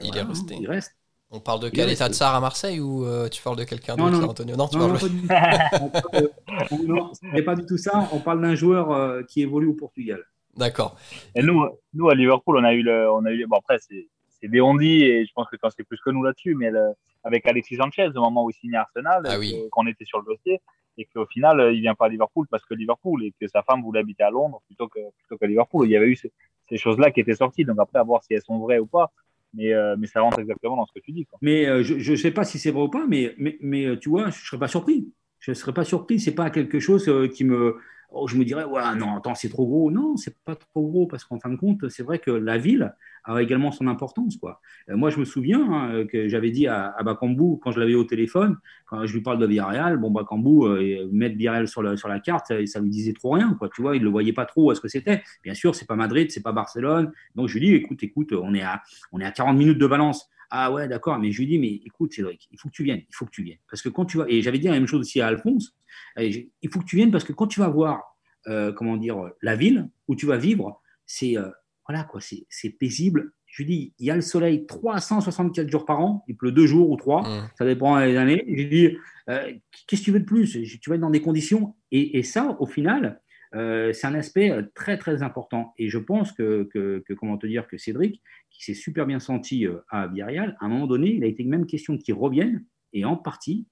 Il voilà, est resté. Il reste. On parle de quel état de Sarr à Marseille ou euh, tu parles de quelqu'un d'autre, non, là, non. Antonio Non, tu Non, parles. non, pas du non, ce n'est pas du tout ça. On parle d'un joueur euh, qui évolue au Portugal. D'accord. Et nous, nous, à Liverpool, on a eu le, on a eu, bon après, c'est, c'est des on-dit et je pense que quand c'est plus que nous là-dessus, mais le- avec Alexis Sanchez, au moment où il signait Arsenal, Ah oui. qu'on était sur le dossier, et qu'au final, euh, il vient pas à Liverpool parce que Liverpool et que sa femme voulait habiter à Londres plutôt que, plutôt qu'à Liverpool. Il y avait eu ces choses-là qui étaient sorties. Donc après, à voir si elles sont vraies ou pas. Mais, euh, mais ça rentre exactement dans ce que tu dis. Mais euh, je ne sais pas si c'est vrai ou pas, mais, mais, mais, euh, tu vois, je ne serais pas surpris. Je ne serais pas surpris. Ce n'est pas quelque chose qui me. Oh, je me dirais, non, attends, c'est trop gros. Non, c'est pas trop gros parce qu'en fin de compte, c'est vrai que la ville a également son importance. Quoi. Euh, moi, je me souviens hein, que j'avais dit à, à Bakambu, quand je l'avais au téléphone, quand je lui parle de Villarreal, bon, Bakambu, euh, mettre Villarreal sur, le- sur la carte, ça lui disait trop rien. Quoi, tu vois, il ne le voyait pas trop à ce que c'était. Bien sûr, c'est pas Madrid, c'est pas Barcelone. Donc, je lui dis, écoute, écoute, on est à, on est à 40 minutes de Valence. Ah ouais, d'accord, mais je lui dis, mais écoute, Cédric, il faut que tu viennes, il faut que tu viennes. Parce que quand tu vas, et j'avais dit la même chose aussi à Alphonse, il faut que tu viennes parce que quand tu vas voir, euh, comment dire, la ville où tu vas vivre, c'est, euh, voilà, quoi, c'est c'est paisible. Je lui dis, il y a le soleil 364 jours par an, il pleut deux jours ou trois, Mm. ça dépend des années. Je lui dis, euh, qu'est-ce que tu veux de plus? Tu vas être dans des conditions, et, et ça, au final, euh, c'est un aspect euh, très très important. Et je pense que, que, que, comment te dire, que Cédric, qui s'est super bien senti euh, à Villarreal, à un moment donné, il a été même question qu'il revienne, et en partie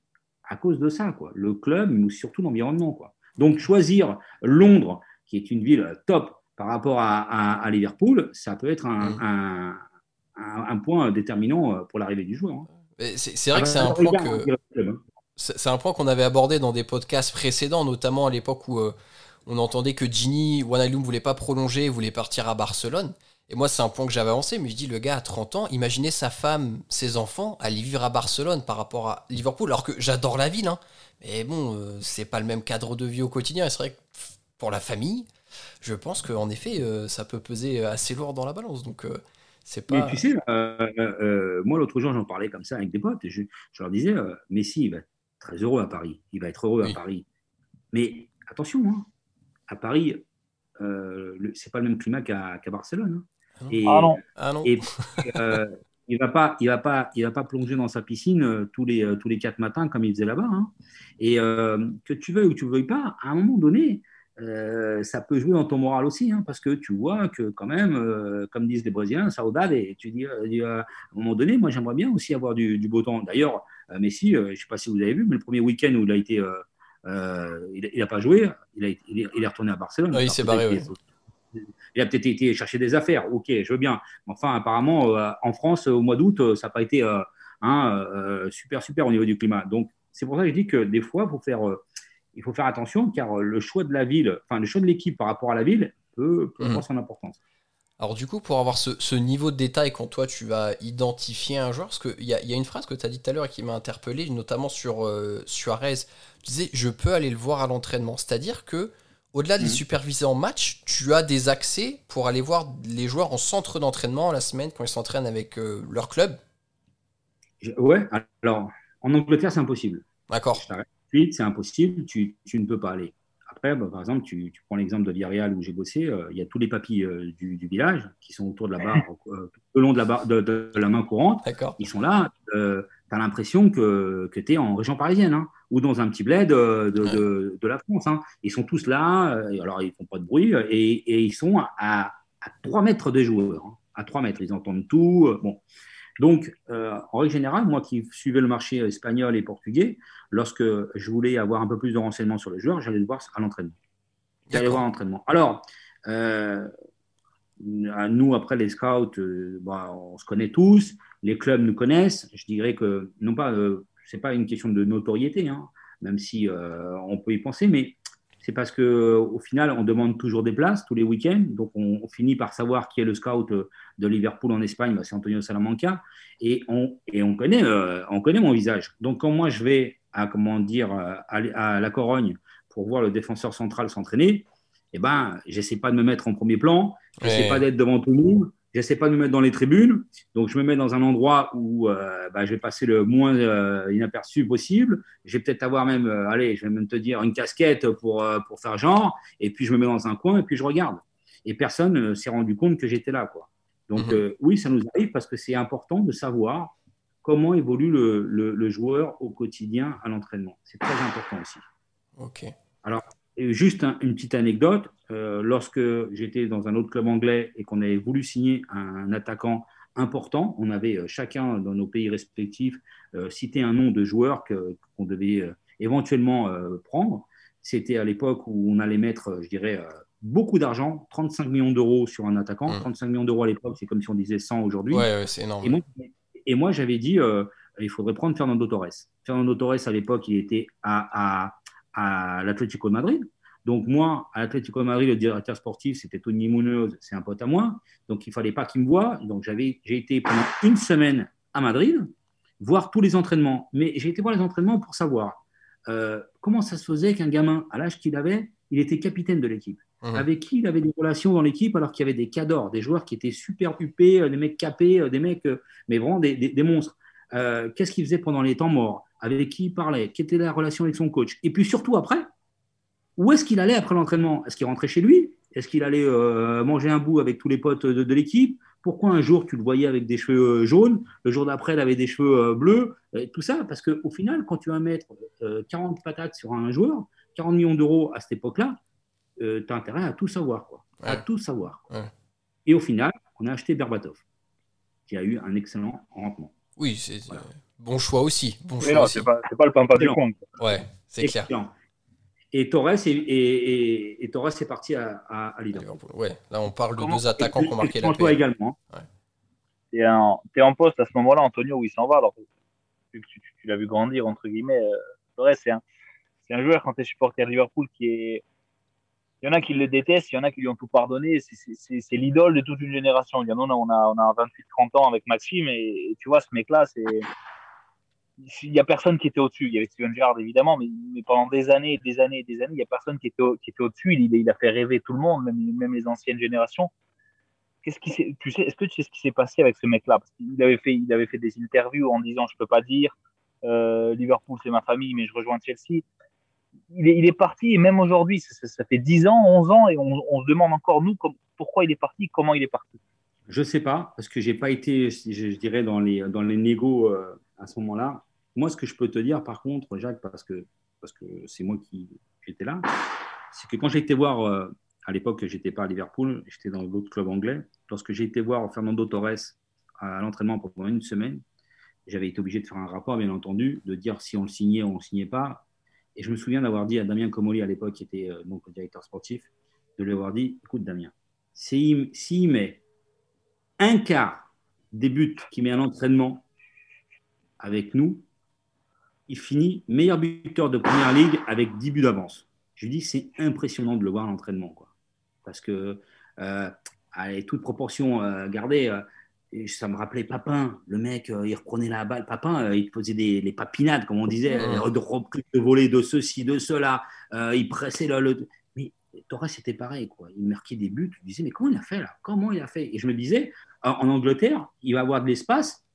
à cause de ça, quoi. Le club, mais surtout l'environnement, quoi. Donc choisir Londres, qui est une ville top par rapport à, à, à Liverpool, ça peut être un, Mm. un, un, un point déterminant pour l'arrivée du joueur. hein. C'est vrai que c'est un point que. c'est un qu'on avait abordé dans des podcasts précédents, notamment à l'époque où euh, on entendait que Gini Wijnaldum voulait pas prolonger, voulait partir à Barcelone. Et moi, c'est un point que j'avais avancé, mais je dis, le gars a 30 ans, imaginez sa femme, ses enfants, aller vivre à Barcelone par rapport à Liverpool, alors que j'adore la ville, hein. mais bon, euh, c'est pas le même cadre de vie au quotidien. Et c'est vrai que pour la famille, je pense qu'en effet, euh, ça peut peser assez lourd dans la balance. Donc, euh, c'est pas. Mais tu sais, euh, moi l'autre jour, j'en parlais comme ça avec des potes, et je, je leur disais, Messi, il va être très heureux à Paris, il va être heureux Oui. à Paris. Mais attention, hein, à Paris, euh, c'est pas le même climat qu'à Barcelone. hein. Ah non. Et, Ah non. Ah non et euh, il va pas, il va pas, il va pas plonger dans sa piscine euh, tous les euh, tous les quatre matins comme il faisait là-bas. hein. Et euh, que tu veuilles ou que tu veuilles pas, à un moment donné, euh, ça peut jouer dans ton moral aussi, hein, parce que tu vois que quand même, euh, comme disent les Brésiliens, saudade. Et tu dis, euh, dis, à un moment donné, moi j'aimerais bien aussi avoir du, du beau temps. D'ailleurs, euh, Messi, euh, je sais pas si vous avez vu, mais le premier week-end où il a été, euh, il, il a pas joué, il, a, été- il, est, il est retourné à Barcelone. Ouais, il s'est barré, est- il a peut-être été chercher des affaires, ok, je veux bien. Mais enfin, apparemment, euh, en France, au mois d'août, euh, ça n'a pas été euh, hein, super, super au niveau du climat. Donc, c'est pour ça que je dis que des fois, faut faire, il faut faire attention, car le choix de la ville, enfin, le choix de l'équipe par rapport à la ville peut, peut avoir son importance. Alors du coup, pour avoir ce, ce niveau de détail quand toi tu vas identifier un joueur, parce qu'il y a, il y a une phrase que tu as dit tout à l'heure et qui m'a interpellé, notamment sur euh, Suarez, tu disais je peux aller le voir à l'entraînement. C'est-à-dire que au-delà de les Mhm. superviser en match, tu as des accès pour aller voir les joueurs en centre d'entraînement la semaine quand ils s'entraînent avec euh, leur club. Je- ouais, alors, en Angleterre, c'est impossible. D'accord. Suite, c'est impossible, tu, tu ne peux pas aller. Après, bah, par exemple, tu, tu prends l'exemple de Villarreal où j'ai bossé, euh, il y a tous les papis euh, du, du village qui sont autour de la barre, euh, le long de la, barre, de, de la main courante. Ils sont là, tu as l'impression que, que tu es en région parisienne hein, ou dans un petit bled de, de, de la France. hein. Ils sont tous là, alors ils font pas de bruit et, et ils sont à, à 3 mètres des joueurs. hein. à 3 mètres, ils entendent tout. bon. Donc, euh, en règle générale, moi qui suivais le marché espagnol et portugais, lorsque je voulais avoir un peu plus de renseignements sur les joueurs, j'allais le voir à l'entraînement. J'allais voir à l'entraînement. Alors, euh, à nous, après les scouts, euh, bah, on se connaît tous, les clubs nous connaissent. Je dirais que, non pas, c'est pas une question de notoriété, hein, même si on peut y penser, mais c'est parce que au final, on demande toujours des places tous les week-ends. Donc, on, finit par savoir qui est le scout de Liverpool en Espagne. Bah, c'est Antonio Salamanca. Et on, et on, connaît, euh, on connaît mon visage. Donc, quand moi, je vais à, comment dire, à, la Corogne pour voir le défenseur central s'entraîner, eh ben, j'essaie pas de me mettre en premier plan. J'essaie pas d'être devant tout le monde. J'essaie pas de me mettre dans les tribunes, donc je me mets dans un endroit où euh, bah, je vais passer le moins euh, inaperçu possible. Je vais peut-être avoir même, euh, allez, je vais même te dire une casquette pour, pour faire genre, et puis je me mets dans un coin et puis je regarde. Et personne ne s'est rendu compte que j'étais là, quoi. Donc mhm. oui, ça nous arrive parce que c'est important de savoir comment évolue le, le, le joueur au quotidien à l'entraînement. C'est très important aussi. Ok. Alors, juste une petite anecdote, euh, lorsque j'étais dans un autre club anglais et qu'on avait voulu signer un, attaquant important, on avait euh, chacun dans nos pays respectifs euh, cité un nom de joueur qu'on devait éventuellement prendre. C'était à l'époque où on allait mettre, je dirais, beaucoup d'argent, 35 millions d'euros sur un attaquant. 35 mmh. millions d'euros à l'époque, c'est comme si on disait 100 aujourd'hui. Ouais, c'est énorme. Et moi, j'avais dit, il faudrait prendre Fernando Torres. Fernando Torres, à l'époque, il était à, à à l'Atlético de Madrid. Donc moi, à l'Atlético Madrid, le directeur sportif, c'était Tony Munoz, c'est un pote à moi. Donc il ne fallait pas qu'il me voie. Donc j'avais, j'ai été pendant une semaine à Madrid, voir tous les entraînements. Mais j'ai été voir les entraînements pour savoir euh, comment ça se faisait qu'un gamin, à l'âge qu'il avait, il était capitaine de l'équipe. Mmh. Avec qui il avait des relations dans l'équipe alors qu'il y avait des cadors, des joueurs qui étaient super huppés, euh, des mecs capés, euh, des mecs, mais vraiment des, des monstres. Qu'est-ce qu'il faisait pendant les temps morts? Avec qui il parlait, quelle était la relation avec son coach? Et puis surtout après, où est-ce qu'il allait après l'entraînement? Est-ce qu'il rentrait chez lui? Est-ce qu'il allait euh, manger un bout avec tous les potes de, l'équipe? Pourquoi un jour tu le voyais avec des cheveux euh, jaunes, le jour d'après il avait des cheveux euh, bleus? Tout ça parce qu'au final, quand tu vas mettre 40 patates sur un joueur, 40 millions d'euros à cette époque-là, tu as intérêt à tout savoir. Quoi. À tout savoir. Et au final, on a acheté Berbatov, qui a eu un excellent rendement. Oui, c'est bon choix aussi. Bon choix non, c'est pas, pas, le pampa du compte. Ouais, c'est clair. Et Torres est, et, et, Torres est parti à, à, Liverpool. Ouais, là on parle de deux attaquants qui ont marqué la paix. également. Ouais. Tu es, es, en poste à ce moment-là, Antonio, où il s'en va. Alors, tu, tu, tu l'as vu grandir, entre guillemets. Euh, Torres, c'est un, un, joueur, quand tu es supporter à Liverpool, qui est il y en a qui le détestent, il y en a qui lui ont tout pardonné. C'est l'idole de toute une génération. Il y en a, on a, on a 28-30 ans avec Maxime, et, tu vois, ce mec-là, c'est. Il n'y a personne qui était au-dessus. Il y avait Steven Gerrard, évidemment, mais, pendant des années, des années, des années, il n'y a personne qui était, qui était au-dessus. Il, il, a fait rêver tout le monde, même, même les anciennes générations. Qu'est-ce qui tu sais, est-ce que tu sais ce qui s'est passé avec ce mec-là? Parce qu'il avait fait, il avait fait des interviews en disant, je peux pas dire, euh, Liverpool c'est ma famille, mais je rejoins Chelsea il est, parti, et même aujourd'hui, ça, fait 10 ans, 11 ans, et on, se demande encore, nous, pourquoi il est parti, comment il est parti? Je ne sais pas, parce que je n'ai pas été, je, dirais, dans les, dans les négos euh, à ce moment-là. Moi, ce que je peux te dire, par contre, Jacques, parce que parce que c'est moi qui j'étais là, c'est que quand j'ai été voir, euh, à l'époque, j'étais pas à Liverpool, j'étais dans l'autre club anglais. Lorsque j'ai été voir Fernando Torres à l'entraînement pendant une semaine, j'avais été obligé de faire un rapport, bien entendu, de dire si on le signait ou on ne signait pas. Et je me souviens d'avoir dit à Damien Comoli à l'époque, qui était euh, donc le directeur sportif, de lui avoir dit écoute, Damien, s'il met un quart des buts qu'il met à l'entraînement avec nous, il finit meilleur buteur de première ligue avec 10 buts d'avance. Je lui dis c'est impressionnant de le voir à l'entraînement. Quoi. Parce que, euh, allez, toute proportion euh, gardée, euh, ça me rappelait Papin, le mec, euh, il reprenait la balle. Papin, il faisait des les papinades, comme on disait, de voler de ceci, de cela. Il pressait le, Mais Torres, c'était pareil, quoi. Il marquait des buts. Je disais, mais comment il a fait là? Comment il a fait? Et je me disais, en, Angleterre, il va avoir de l'espace,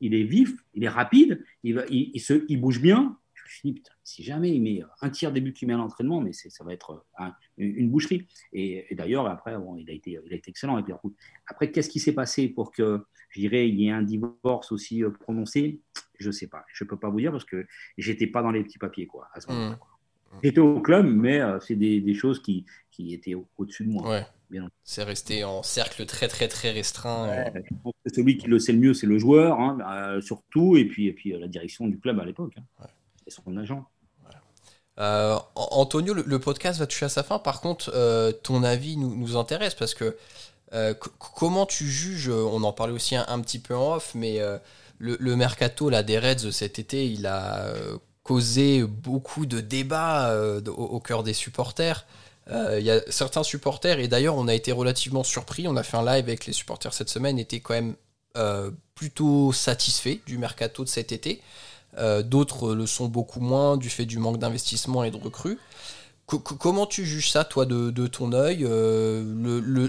il est vif, il est rapide, il, va, il, se, il bouge bien. Je me suis dit, putain, si jamais il met un tiers des buts qu'il met à l'entraînement, mais ça va être une boucherie. Et, d'ailleurs, après, bon, il, a été, il a été excellent avec Liverpool. Après, qu'est-ce qui s'est passé pour que, je dirais, il y ait un divorce aussi euh, prononcé? Je ne sais pas. Je ne peux pas vous dire parce que j'étais pas dans les petits papiers quoi, à ce moment-là. Mmh. J'étais au club, mais euh, c'est des, des, choses qui, qui étaient au-dessus de moi. Ouais. C'est resté en cercle très très très restreint. Euh. celui qui le sait le mieux, c'est le joueur, hein, surtout, et puis, et puis la direction du club à l'époque, hein, et son agent. Euh, Antonio, le, podcast va toucher à sa fin. Par contre, euh, ton avis nous, intéresse parce que euh, comment tu juges, on en parlait aussi un, petit peu en off, mais le, mercato là, des Reds cet été, il a causé beaucoup de débats euh, au, au cœur des supporters. Euh, Il y a certains supporters, et d'ailleurs on a été relativement surpris, on a fait un live avec les supporters cette semaine, étaient quand même euh, plutôt satisfaits du mercato de cet été. Euh, D'autres le sont beaucoup moins du fait du manque d'investissement et de recrues. Co- co- comment tu juges ça, toi, de, ton œil euh,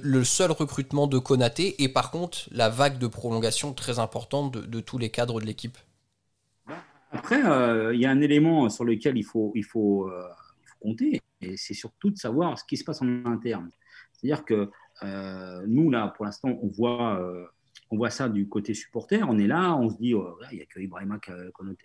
le, seul recrutement de Konaté et par contre la vague de prolongation très importante de, tous les cadres de l'équipe? Après, euh, il y a un élément sur lequel il faut, euh, il faut compter, et c'est surtout de savoir ce qui se passe en interne. C'est-à-dire que euh, nous, là, pour l'instant, on voit, euh, on voit ça du côté supporter. On est là, on se dit, oh, il n'y a que Ibrahima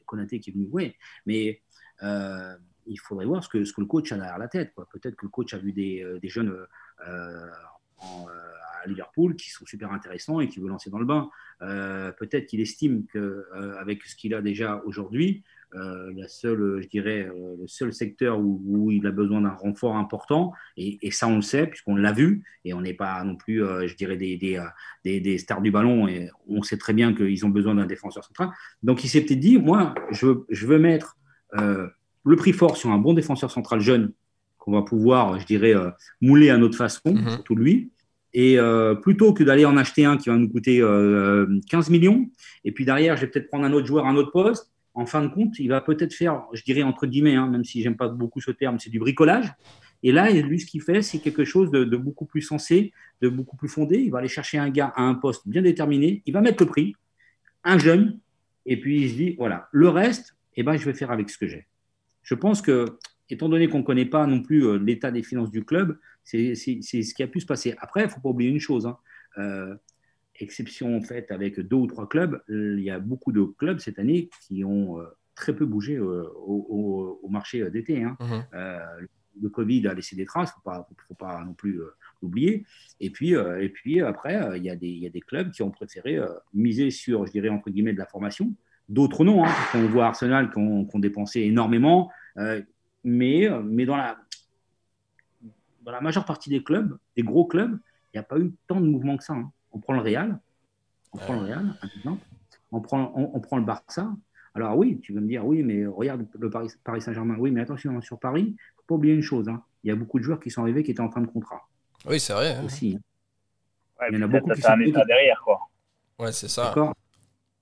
Konaté, qui est venu jouer. Mais euh, il faudrait voir ce que, ce que le coach a derrière la tête. Peut-être que le coach a vu des, des jeunes à Liverpool qui sont super intéressants et qui veut lancer dans le bain. Peut-être qu'il estime qu'avec ce qu'il a déjà aujourd'hui, euh, la seule, je dirais, euh, le seul secteur où, où il a besoin d'un renfort important, et, et ça on le sait puisqu'on l'a vu, et on n'est pas non plus, euh, je dirais, des, des, euh, des, des stars du ballon, et on sait très bien qu'ils ont besoin d'un défenseur central. Donc il s'est peut-être dit, moi, je, veux- je veux mettre euh, le prix fort sur un bon défenseur central jeune qu'on va pouvoir, je dirais, euh, mouler à notre façon, Mhm. surtout lui. Et euh, plutôt que d'aller en acheter un qui va nous coûter euh, 15 millions, et puis derrière, je vais peut-être prendre un autre joueur, un autre poste, en fin de compte, il va peut-être faire, je dirais entre guillemets, hein, même si j'aime pas beaucoup ce terme, c'est du bricolage. Et là, lui, ce qu'il fait, c'est quelque chose de, beaucoup plus sensé, de beaucoup plus fondé. Il va aller chercher un gars à un poste bien déterminé, il va mettre le prix, un jeune, et puis il se dit, voilà, le reste, eh ben, je vais faire avec ce que j'ai. Je pense que, étant donné qu'on ne connaît pas non plus euh, l'état des finances du club, c'est ce qui a pu se passer. Après, il ne faut pas oublier une chose. hein. Euh, exception faite avec deux ou trois clubs, euh, il y a beaucoup de clubs cette année qui ont euh, très peu bougé euh, au, au- au marché d'été. hein. Euh, le Covid a laissé des traces, il ne faut pas, non plus euh, l'oublier. Et puis, euh, et puis après, il y, a des- il y a des clubs qui ont préféré miser sur, je dirais, entre guillemets, de la formation. D'autres non. Hein, parce qu'on voit Arsenal qui ont, dépensé énormément. mais, mais dans, la, dans la majeure partie des clubs, des gros clubs, il n'y a pas eu tant de mouvement que ça. hein. On prend le Real, on prend le Real, un exemple. On prend, on, on prend le Barça. Alors oui, tu veux me dire, oui, mais regarde le Paris, Paris Saint-Germain. Oui, mais attention, hein, sur Paris, il ne faut pas oublier une chose. hein. Il y a beaucoup de joueurs qui sont arrivés qui étaient en fin de contrat Oui, c'est vrai. hein. aussi. hein. Ouais, Il y en a beaucoup t'as- qui sont un état derrière, quoi. Ouais, c'est ça. D'accord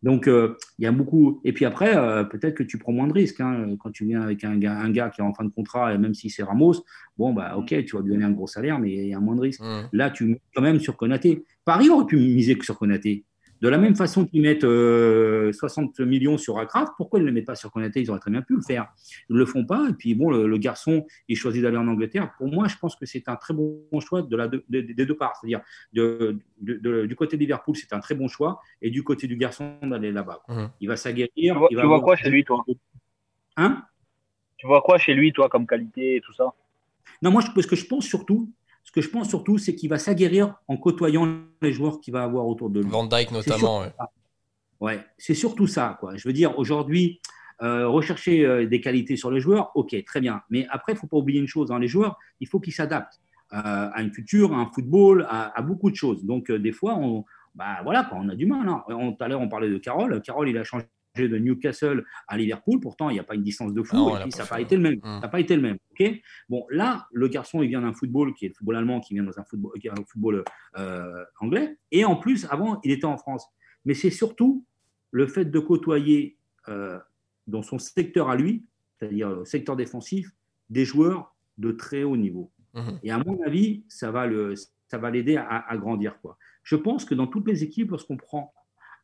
Donc, euh, il y a beaucoup. Et puis après, euh, peut-être que tu prends moins de risques. hein, quand tu viens avec un gars, un gars qui est en fin de contrat, et même si c'est Ramos, bon, bah, ok, tu vas lui donner un gros salaire, mais il y a moins de risques. Mhm. Là, tu mises quand même sur Konaté. Paris aurait pu miser que sur Konaté. De la même façon qu'ils mettent euh, 60 millions sur Akraf, pourquoi ils ne le mettent pas sur Konaté? Ils auraient très bien pu le faire. Ils ne le font pas. Et puis, bon, le, le garçon, il choisit d'aller en Angleterre. Pour moi, je pense que c'est un très bon choix de la, de- de- des deux parts. C'est-à-dire, de- de- de- du côté de Liverpool, c'est un très bon choix. Et du côté du garçon, d'aller là-bas. Mhm. Il va s'aguerrir. Tu vois, il va tu vois avoir- quoi chez lui, toi? Hein? Tu vois quoi chez lui, toi, comme qualité et tout ça? Non, moi, ce que je pense surtout, ce que je pense surtout, c'est qu'il va s'aguerrir en côtoyant les joueurs qu'il va avoir autour de lui. Van Dyke notamment. ouais. surtout ça. Ouais, c'est surtout ça. Quoi. Je veux dire, aujourd'hui, euh, rechercher euh, des qualités sur les joueurs, ok, très bien. Mais après, il ne faut pas oublier une chose. hein, les joueurs, il faut qu'ils s'adaptent euh, à une culture, à un football, à, à beaucoup de choses. Donc, des fois, on, bah, voilà, quoi, on a du mal. hein. Tout à l'heure, on parlait de Carole. Carole, il a changé de Newcastle à Liverpool. Pourtant, il n'y a pas une distance de fou. Non, et il a puis, pas ça n'a pas été le même. Mm. Ça n'a pas été le même. ok? Bon, là, le garçon, il vient d'un football qui est le football allemand, qui vient dans un football, un football euh, anglais. Et en plus, avant, il était en France. Mais c'est surtout le fait de côtoyer euh, dans son secteur à lui, c'est-à-dire le secteur défensif, des joueurs de très haut niveau. Mhm. Et à mon avis, ça va le, ça va l'aider à, à grandir. Quoi. Je pense que dans toutes les équipes, lorsqu'on prend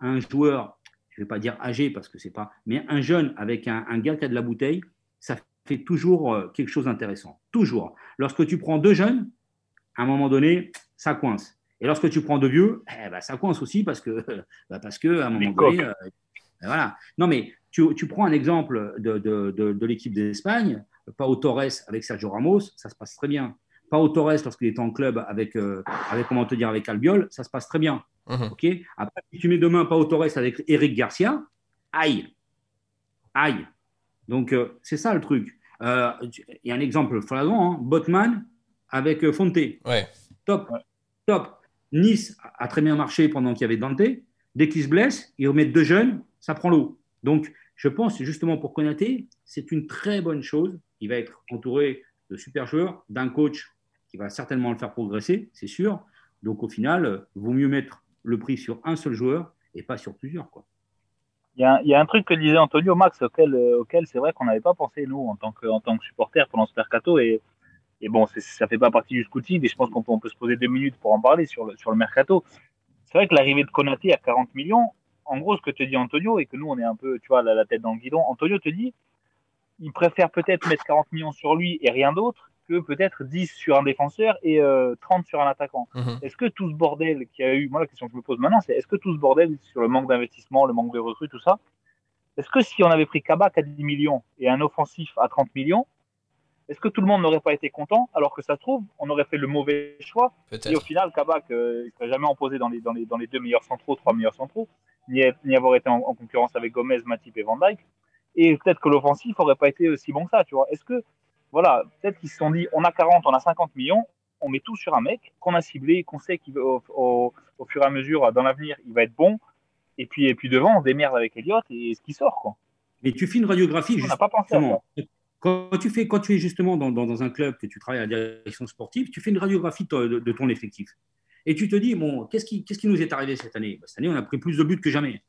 un joueur, je ne vais pas dire âgé parce que c'est pas, mais un jeune avec un, un gars qui a de la bouteille, ça fait toujours euh, quelque chose d'intéressant. Toujours. Lorsque tu prends deux jeunes, à un moment donné, ça coince. Et lorsque tu prends deux vieux, eh ben, ça coince aussi parce que, bah, parce que à un moment donné, euh, voilà. Non, mais tu, tu prends un exemple de, de, de, de l'équipe d'Espagne, Pau Torres avec Sergio Ramos, ça se passe très bien. Pau Torres, lorsqu'il était en club avec, euh, avec, comment te dire, avec Albiol, ça se passe très bien. Mhm. ok Après, si tu mets demain Pau Torres avec Eric Garcia, aïe, aïe. Donc, euh, c'est ça le truc. Euh, Il y a un exemple flagrant, hein, Botman avec Fonte. Ouais. Top, top. Nice a très bien marché pendant qu'il y avait Dante. Dès qu'il se blesse, ils remettent deux jeunes, ça prend l'eau. Donc, je pense justement pour Konaté, c'est une très bonne chose. Il va être entouré de super joueurs, d'un coach qui va certainement le faire progresser, c'est sûr. Donc, au final, vaut mieux mettre le prix sur un seul joueur et pas sur plusieurs. Quoi. Il y, a, un truc que disait Antonio Max auquel, auquel c'est vrai qu'on n'avait pas pensé, nous, en tant que, en tant que supporter pendant ce mercato. Et, et bon, ça fait pas partie du scouting, et je pense qu'on peut, peut se poser deux minutes pour en parler sur le, sur le mercato. C'est vrai que l'arrivée de Konaté à 40 millions, en gros, ce que te dit Antonio, et que nous, on est un peu, tu vois, la, la tête dans le guidon, Antonio te dit, il préfère peut-être mettre 40 millions sur lui et rien d'autre que peut-être 10 sur un défenseur et euh, 30 sur un attaquant. Mhm. Est-ce que tout ce bordel qu'il y a eu, moi la question que je me pose maintenant, c'est est-ce que tout ce bordel sur le manque d'investissement, le manque de recrues, tout ça, est-ce que si on avait pris Kabak à 10 millions et un offensif à 30 millions, est-ce que tout le monde n'aurait pas été content alors que ça se trouve, on aurait fait le mauvais choix et au final, Kabak, euh, il ne serait jamais imposé dans les, dans, les, dans les deux meilleurs centraux, trois meilleurs centraux, ni, ni avoir été en, en concurrence avec Gomez, Matip et Van Dyke. Et peut-être que l'offensif n'aurait pas été aussi bon que ça, tu vois. Est-ce que, voilà, peut-être qu'ils se sont dit, on a 40, on a 50 millions, on met tout sur un mec qu'on a ciblé, qu'on sait qu'au au, au, fur et à mesure, dans l'avenir, il va être bon. Et puis, et puis devant, on se démerde avec Elliott et ce qui sort, quoi. Mais tu fais une radiographie On n'a pas pensé à ça. Quand tu, fais, quand tu es justement dans, dans, dans un club, que tu travailles à la direction sportive, tu fais une radiographie de, de- de ton effectif. Et tu te dis, bon, qu'est-ce qui, qu'est-ce qui nous est arrivé cette année? Bah, Cette année, on a pris plus de buts que jamais.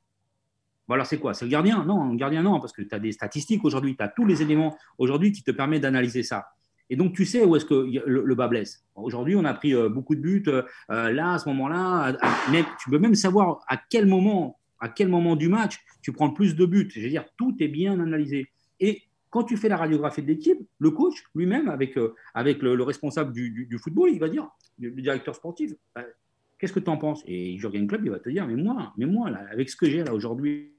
Alors c'est quoi? C'est le gardien? Non, le gardien, non, parce que tu as des statistiques aujourd'hui, tu as tous les éléments aujourd'hui qui te permettent d'analyser ça. Et donc, tu sais où est-ce que le, bas blesse. Aujourd'hui, on a pris euh, beaucoup de buts. euh, euh, là, à ce moment-là, même- tu peux même savoir à quel moment, à quel moment du match tu prends le plus de buts. Je veux dire, tout est bien analysé. Et quand tu fais la radiographie de l'équipe, le coach lui-même, avec, avec le, le responsable du, du- football, il va dire, le, directeur sportif, euh, qu'est-ce que tu en penses? Et Jurgen Klopp, il va te dire, mais moi, mais moi là, avec ce que j'ai là aujourd'hui,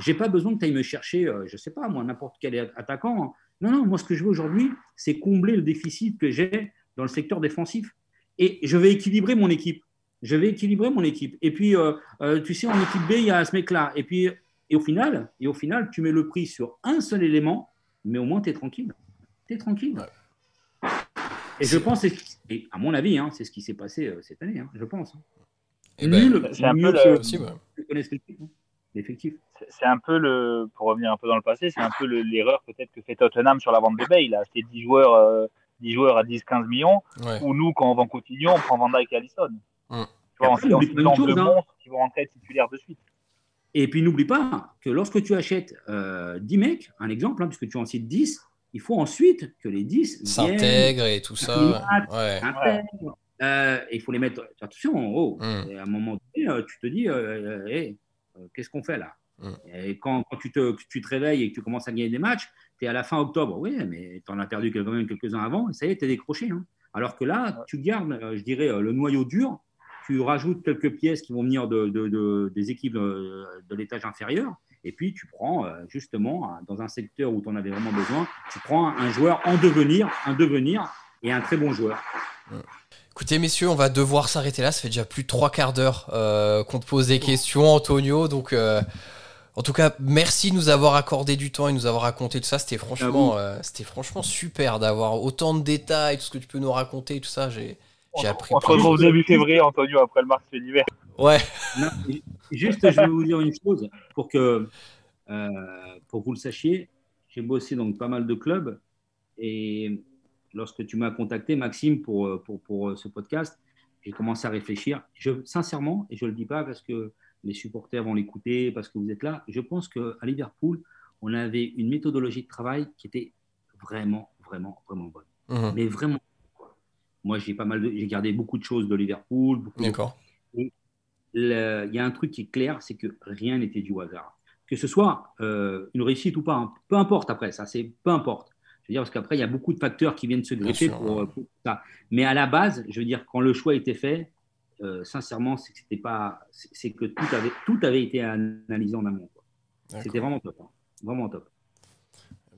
j'ai pas besoin que tu ailles me chercher, euh, je sais pas, moi, n'importe quel attaquant. Non, non, moi, ce que je veux aujourd'hui, c'est combler le déficit que j'ai dans le secteur défensif. Et je vais équilibrer mon équipe. Je vais équilibrer mon équipe. Et puis, euh, euh, tu sais, en équipe B, il y a ce mec-là. Et puis, et au final, et au final, tu mets le prix sur un seul élément, mais au moins tu es tranquille. Tu es tranquille. Et je pense, et et à mon avis, hein, c'est ce qui s'est passé euh, cette année, hein, je pense. Eh ben, Nul, c'est un peu mieux le- hein, l'effectif. C'est- C'est un peu le, pour revenir un peu dans le passé, c'est un peu le- l'erreur peut-être que fait Tottenham sur la vente de Bale. Il a acheté 10 joueurs, euh, 10 joueurs à 10-15 millions, Ouais. ou nous, quand on vend Coutinho, on prend Van Dijk et Alisson. Mm. Tu vois, en Après, en chose, deux hein. monstres qui vont rentrer titulaires de suite. Et puis n'oublie pas que lorsque tu achètes euh, 10 mecs, un exemple, hein, puisque tu en cites 10, il faut ensuite que les 10 viennent, S'intègre et tout ça. Ouais. Euh, et il faut les mettre. Attention, oh, Mm. Et à un moment donné, euh, tu te dis, euh, hey, qu'est-ce qu'on fait là Mm. Et quand, quand tu, te, que tu te réveilles et que tu commences à gagner des matchs, tu es à la fin octobre. Oui, mais tu en as perdu quand même quelques-uns avant, et ça y est, tu es décroché. hein. Alors que là, tu gardes, je dirais, le noyau dur, tu rajoutes quelques pièces qui vont venir de, de- de- des équipes de l'étage inférieur, et puis tu prends euh, justement, dans un secteur où tu en avais vraiment besoin, tu prends un, joueur en devenir, un devenir et un très bon joueur. Écoutez, messieurs, on va devoir s'arrêter là. Ça fait déjà plus de trois quarts d'heure euh, qu'on te pose des questions, Antonio. Donc, euh, en tout cas, merci de nous avoir accordé du temps et de nous avoir raconté tout ça. C'était franchement, euh, c'était franchement super d'avoir autant de détails, tout ce que tu peux nous raconter, et tout ça. J'ai, j'ai appris. On se retrouve début février, Antonio, après le match de l'hiver. Ouais. Non, juste, je vais vous dire une chose pour que, euh, pour que vous le sachiez. J'ai bossé dans pas mal de clubs et lorsque tu m'as contacté, Maxime, pour, euh, pour, pour ce podcast, j'ai commencé à réfléchir. Je, sincèrement, et je ne le dis pas parce que les supporters vont l'écouter, parce que vous êtes là, je pense qu'à Liverpool, on avait une méthodologie de travail qui était vraiment, vraiment, vraiment bonne. Mhm. Mais vraiment. Moi, j'ai pas mal de, j'ai gardé beaucoup de choses de Liverpool, D'accord. il y a un truc qui est clair, c'est que rien n'était du hasard. Que ce soit euh, une réussite ou pas, hein. peu importe après, ça, c'est peu importe. Je veux dire, parce qu'après, il y a beaucoup de facteurs qui viennent se greffer pour, ça. Mais à la base, je veux dire, quand le choix était fait, euh, sincèrement, c'est que pas, c'est que tout avait, tout avait été analysé en amont. C'était vraiment top, hein. vraiment top.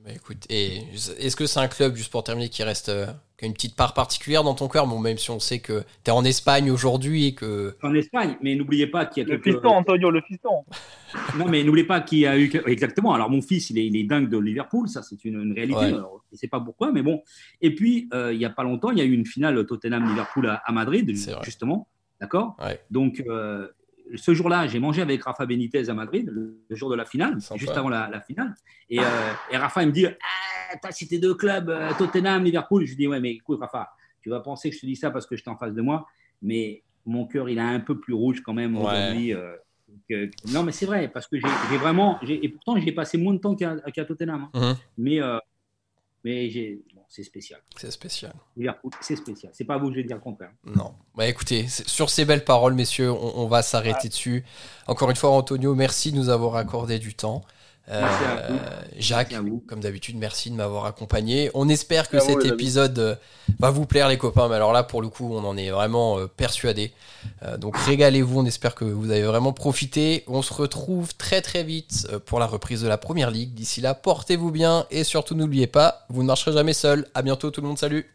Bah, écoute, et est-ce que c'est un club, juste pour terminer, qui reste, euh, qui a une petite part particulière dans ton cœur? Bon, même si on sait que tu es en Espagne aujourd'hui et que. En Espagne, mais n'oubliez pas qu'il y a Le quelques- fiston, Antonio, le fiston. Non, mais n'oubliez pas qu'il y a eu. Exactement. Alors, mon fils, il est, il est dingue de Liverpool. Ça, c'est une, une réalité. Ouais. Alors, je ne sais pas pourquoi, mais bon. Et puis, euh, il n'y a pas longtemps, il y a eu une finale Tottenham-Liverpool à, à Madrid, justement. D'accord? Ouais. Donc, euh, ce jour-là, j'ai mangé avec Rafa Benitez à Madrid, le, jour de la finale, juste avant la, finale. Et, euh, et, Rafa, il me dit ah, T'as cité deux clubs, euh, Tottenham, Liverpool. Je lui dis Ouais, mais écoute, Rafa, tu vas penser que je te dis ça parce que je suis en face de moi, mais mon cœur, il est un peu plus rouge quand même aujourd'hui. Euh, non, mais c'est vrai, parce que j'ai vraiment. Et pourtant, j'ai passé moins de temps qu'à Tottenham. Hein. Mhm. Mais, mais c'est spécial. C'est spécial. C'est spécial. C'est pas vous que je vais dire le contraire. Non. Bah écoutez, sur ces belles paroles, messieurs, on, va s'arrêter dessus. Encore une fois, Antonio, merci de nous avoir accordé du temps. Euh, Jacques, comme d'habitude, merci de m'avoir accompagné. On espère que cet épisode euh, va vous plaire, les copains. Mais alors là, pour le coup, on en est vraiment euh, persuadé. donc régalez-vous. On espère que vous avez vraiment profité. On se retrouve très très vite pour la reprise de la première ligue. D'ici là, portez-vous bien et surtout n'oubliez pas, vous ne marcherez jamais seul. À bientôt, tout le monde. Salut.